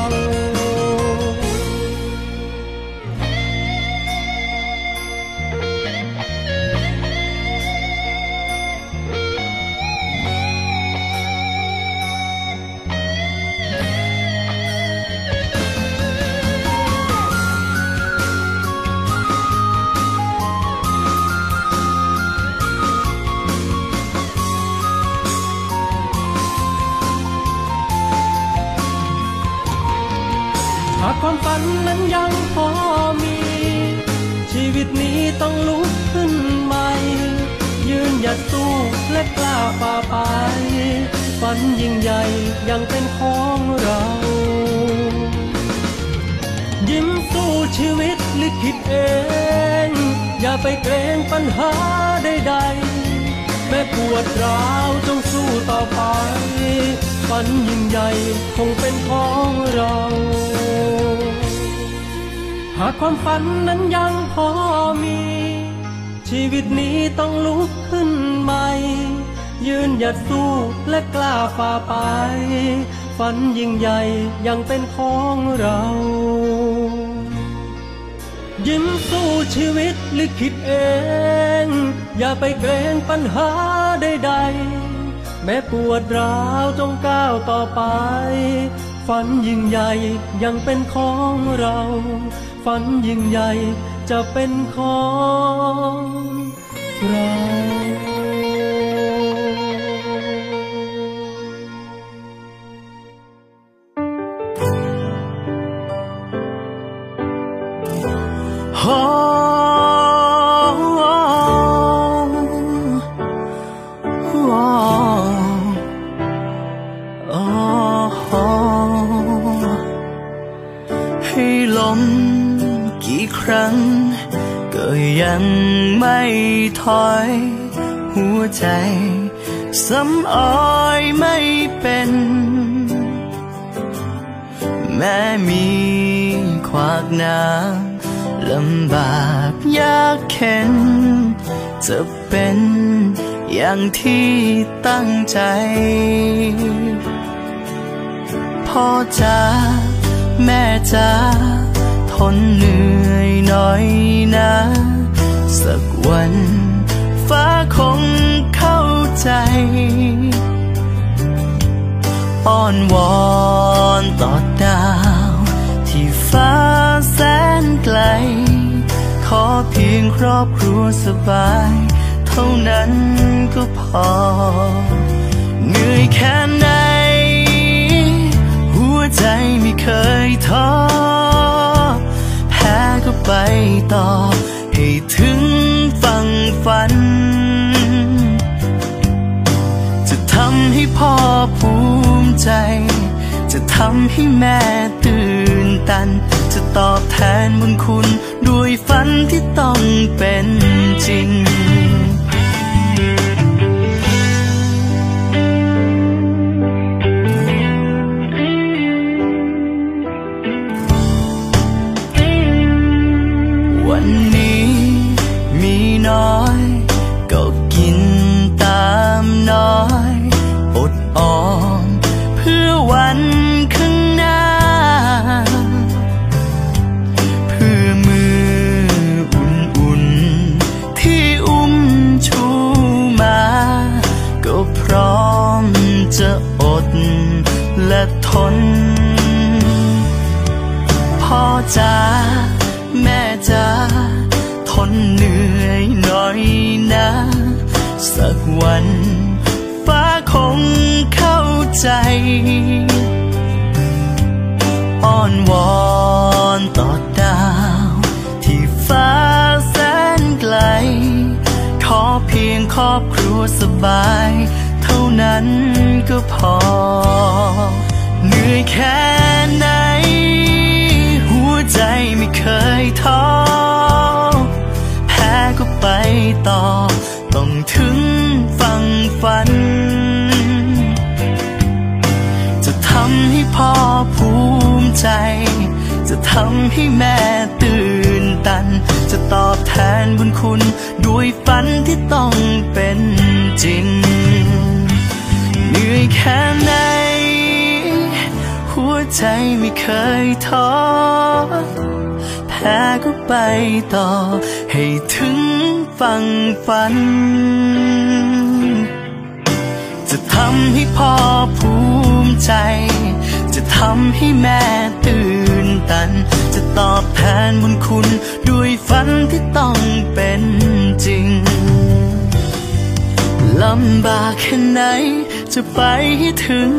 L: ต้องลุกขึ้นใหม่ ยืนหยัดสู้และกล้าฝ่าไปฝันยิ่งใหญ่ยังเป็นของเรา ยิ้มสู้ชีวิตลิขิตเอง อย่าไปเกรงปัญหาใดๆแม้ปวดร้าวจงสู้ต่อไปฝันยิ่งใหญ่คงเป็นของเรา หากความฝันนั้นยังพอมี ชีวิตนี้ต้องลุกขึ้นใหม่ ยืนหยัดสู้และกล้าฝ่าไป ฝันยิ่งใหญ่ยังเป็นของเรา ยิ้มสู้ชีวิตลิขิตเอง อย่าไปเกรงปัญหาใดๆ แม้ปวดร้าวจงก้าวต่อไป ฝันยิ่งใหญ่ยังเป็นของเรา ฝันยิ่งใหญ่จะเป็นของ เรา
M: โอ้โอ้โอ้ให้ล้มกี่ครั้ง ก็ยังไม่ถอย หัวใจสำออยไม่เป็น แม้มีขวากน้ำลำบากยากเข็น จะเป็นอย่างที่ตั้งใจ พ่อจ๋าแม่จ๋าทนเหนื่อย น่อยนะ สักวันฟ้าคงเข้าใจอ้อนวอนต่อดาว ที่ฟ้าแสนไกล ขอเพียงครอบครัวสบาย เท่านั้นก็พอ เหนื่อยแค่ไหน หัวใจไม่เคยท้อ แพ้ก็ไปต่อ ให้ถึงฝั่งฝัน จะทำให้พ่อภูมิใจ จะทำให้แม่ตื่นตัน จะตอบแทนบุญคุณ ด้วยฝันที่ต้องเป็นจริง วันนี้มีน้อย ก็กินตามน้อย อดออมเพื่อวัน อ้อนวอนต่อดาว ที่ฟ้าแสนไกล ขอเพียงครอบครัวสบาย เท่านั้นก็พอ เหนื่อยแค่ไหน หัวใจไม่เคยท้อแพ้ก็ไปต่อ ต้องถึงฝั่งฝัน จะทำให้พ่อ จะทำให้แม่ตื่นตัน จะตอบแทนบุญคุณ ด้วยฝันที่ต้องเป็นจริงเหนื่อยแค่ไหน หัวใจไม่เคยท้อแพ้ก็ไปต่อ ให้ถึงฝั่งฝัน จะทำให้พ่อภูมิใจ จะทำให้แม่ตื่นตัน จะตอบแทนบุญคุณ ด้วยฝันที่ต้องเป็นจริงลำบากแค่ไหนจะไปให้ถึง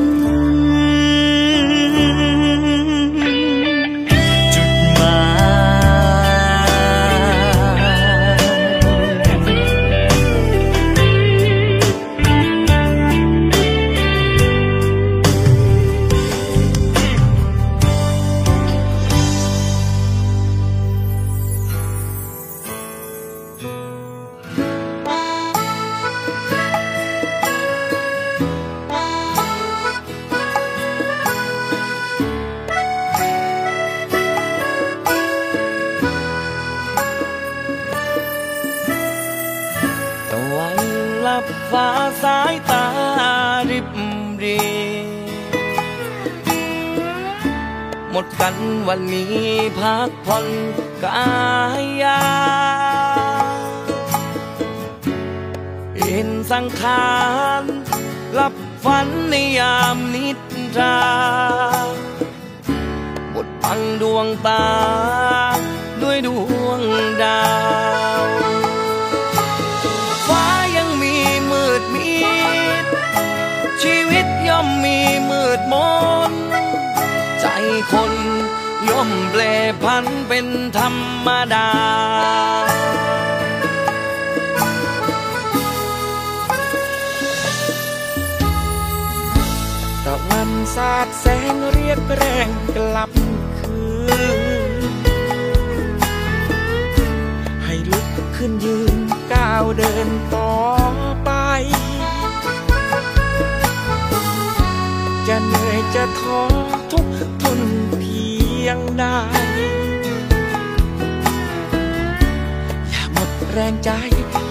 N: แรงใจ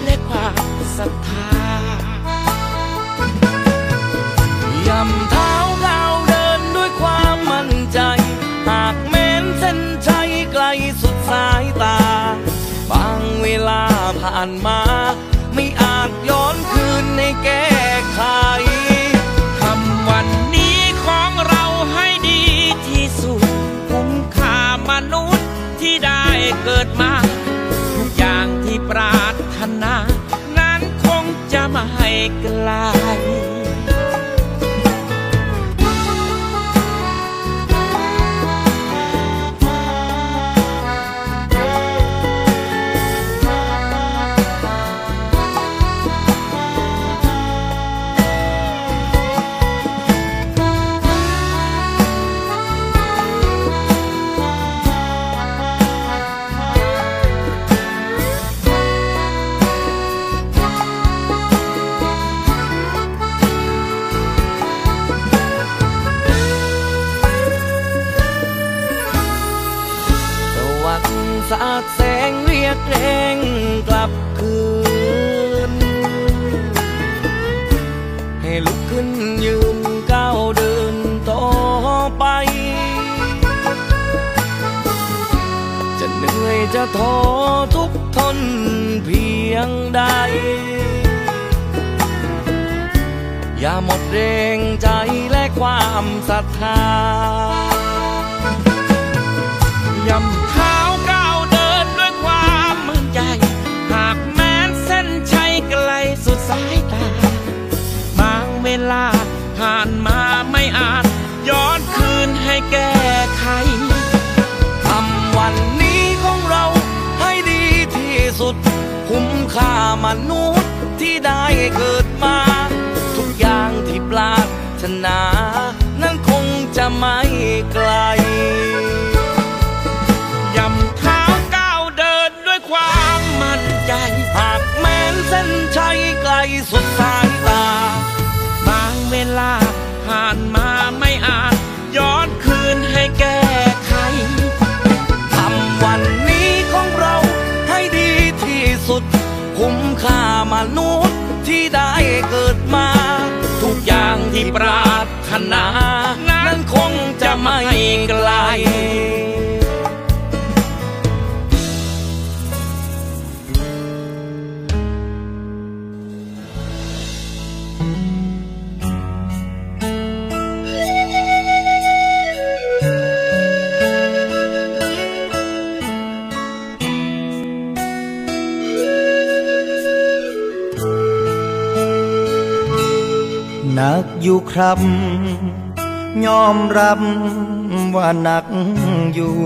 N: และความศรัทธายำเท้าเราเดินด้วยความมั่นใจ หากเม้นเส้นชัยไกลสุดสายตา บางเวลาผ่านมา ไม่ไจะท้อทุกทนเพียงใด อย่าหมดแรงใจและความศรัทธา
O: ค่ามนุ
N: ษย์ที่ได้เกิดมา ทุกอย่างที่ปรารถนา นั้นคงจะไม่ไกล
O: ย่ำเท้าก้าวเดินด้วยความมั่นใจ
N: หากแม้นเส้นชัยไกลสุดสายตา
O: บางเวลาผ่านมาไม่อาจย้อนคืนให้แก
N: ค่ามนุษย์ที่ได้เกิดมา ทุกอย่างที่ปรารถนา นั้นคงจะไม่ไกล
P: กอยู่ครับยอมรับว่าหนักอยู่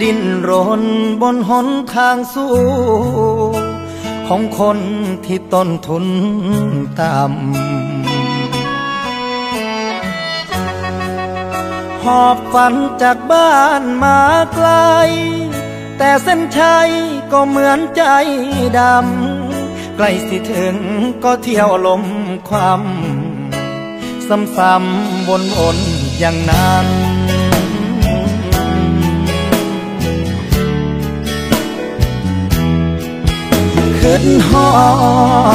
P: ดิ้นรนบนหนทางสู้ ของคนที่ต้นทุนต่ำหอบฝันจากบ้านมาไกล แต่เส้นชัยก็เหมือนใจดำใกล้สิถึงก็เที่ยวลมความ ซ้ำๆวนๆอย่างนั้นขึ้นฮอ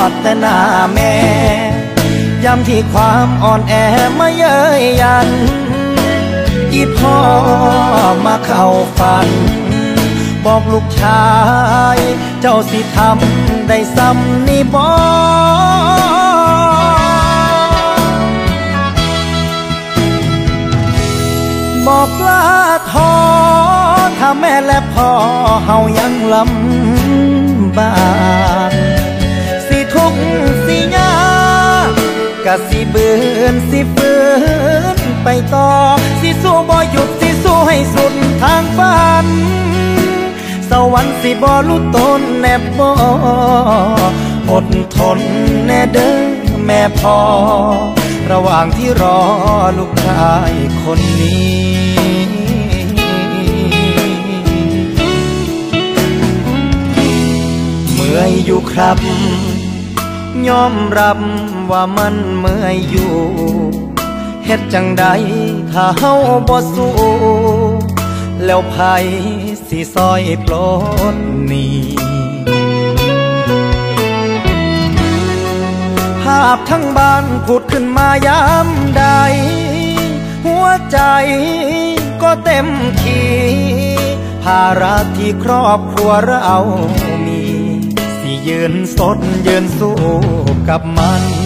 P: ดแต่หน้าแม่ย้ำที่ความอ่อนแอมาเย้ยยัน อีพ่อมาเข้าฝัน บอกลูกชาย เจ้าสิทำได้ซ้ำนี่บอก บอกลาทอถ้าแม่และพ่อเฮายังลำบากสิทุกสิยากกะสิเบือนสิฝืนไปต่อ สิสู้บ่หยุดสิสู้ให้สุดทางฝัน สวรรค์สิบ่รู้ตนแนบบ่อดทนแน่เด้อแม่พ่อระหว่างที่รอลูกชายคนนี้ มื่อยอยู่ครับ ยอมรับว่ามันเมื่อยอยู่เฮ็ดจังใดถ้าเฮาบ่สู้แล้วไผสิซอยปลดหนี้ภาพทั้งบ้านผุดขึ้นมายามใด หัวใจก็เต็มขีภาระที่ครอบครัวเรา ยืนสดยืนสู้กับมัน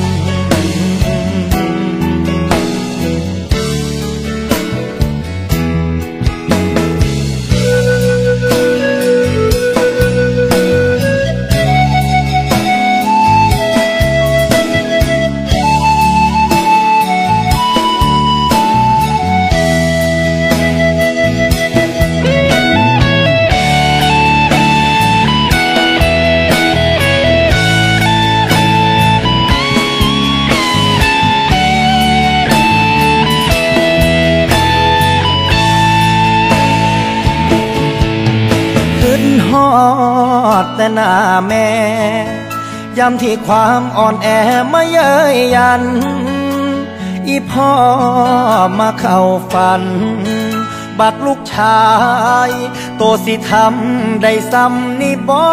P: หน้าแม่ยามที่ความอ่อนแอมาเย้ยยัน อีพ่อมาเข้าฝัน บักลูกชาย โตสิทำได้ซ้ำนี่บอ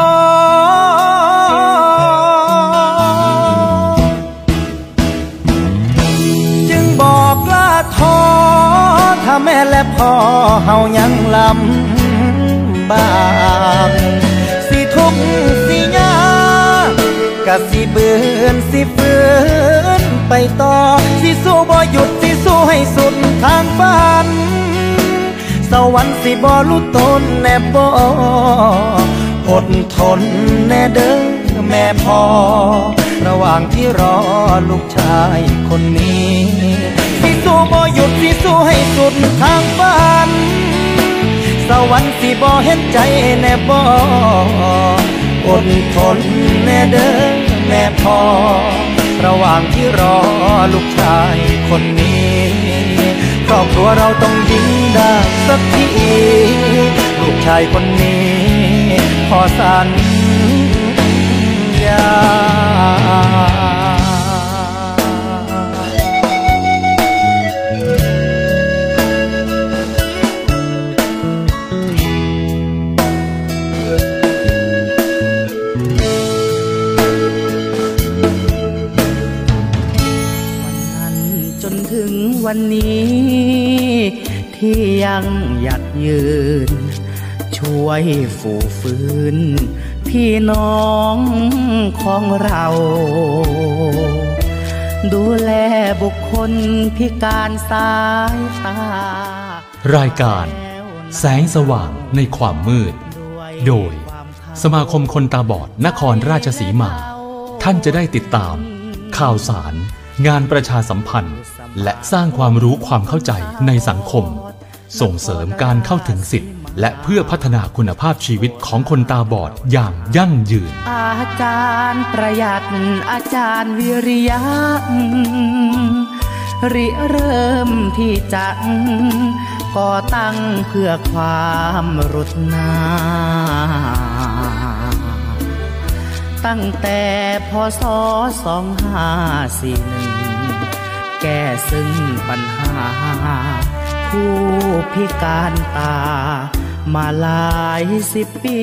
P: จึงบอกลาท้อถ้าแม่และพ่อเฮายังลำบาก กสิยากะสิเบือนสิฝืนไปต่อ สิสู้บ่หยุดสิสู้ให้สุดทางฝัน สวรรค์สิบ่รู้ตนแน่บ่อดทนแน่เด้อแม่พ่อระหว่างที่รอลูกชายคนนี้สิสู้บ่หยุดสิสู้ให้สุดทางฝัน สวรรค์สิบ่เห็นใจแน่บ่ อดทนแม่เด้อแม่พ่อระหว่างที่รอลูกชายคนนี้ครอบครัวเราต้องยิ้มได้สักทีลูกชายคนนี้พอสัญญา
B: วันนี้ ที่ยังหยัดยืน ช่วยฝูฝืนพี่น้องของเรา ดูแลบุคคลพิการสายตา
C: รายการ แสงสว่างในความมืด โดยสมาคมคนตาบอดนครราชสีมา ท่านจะได้ติดตาม ข่าวสาร งานประชาสัมพันธ์ และสร้างความรู้ความเข้าใจในสังคม ส่งเสริมการเข้าถึงสิทธิและเพื่อพัฒนาคุณภาพชีวิตของคนตาบอดอย่างยั่งยืน
B: อาจารย์ประหยัดอาจารย์วิริยะริเริ่มที่จะก่อตั้งเพื่อความรุดนา ตั้งแต่พศสองห้าสี่หนึ่ง แก้ซึ่งปัญหา ผู้พิการตา มาหลายสิบปี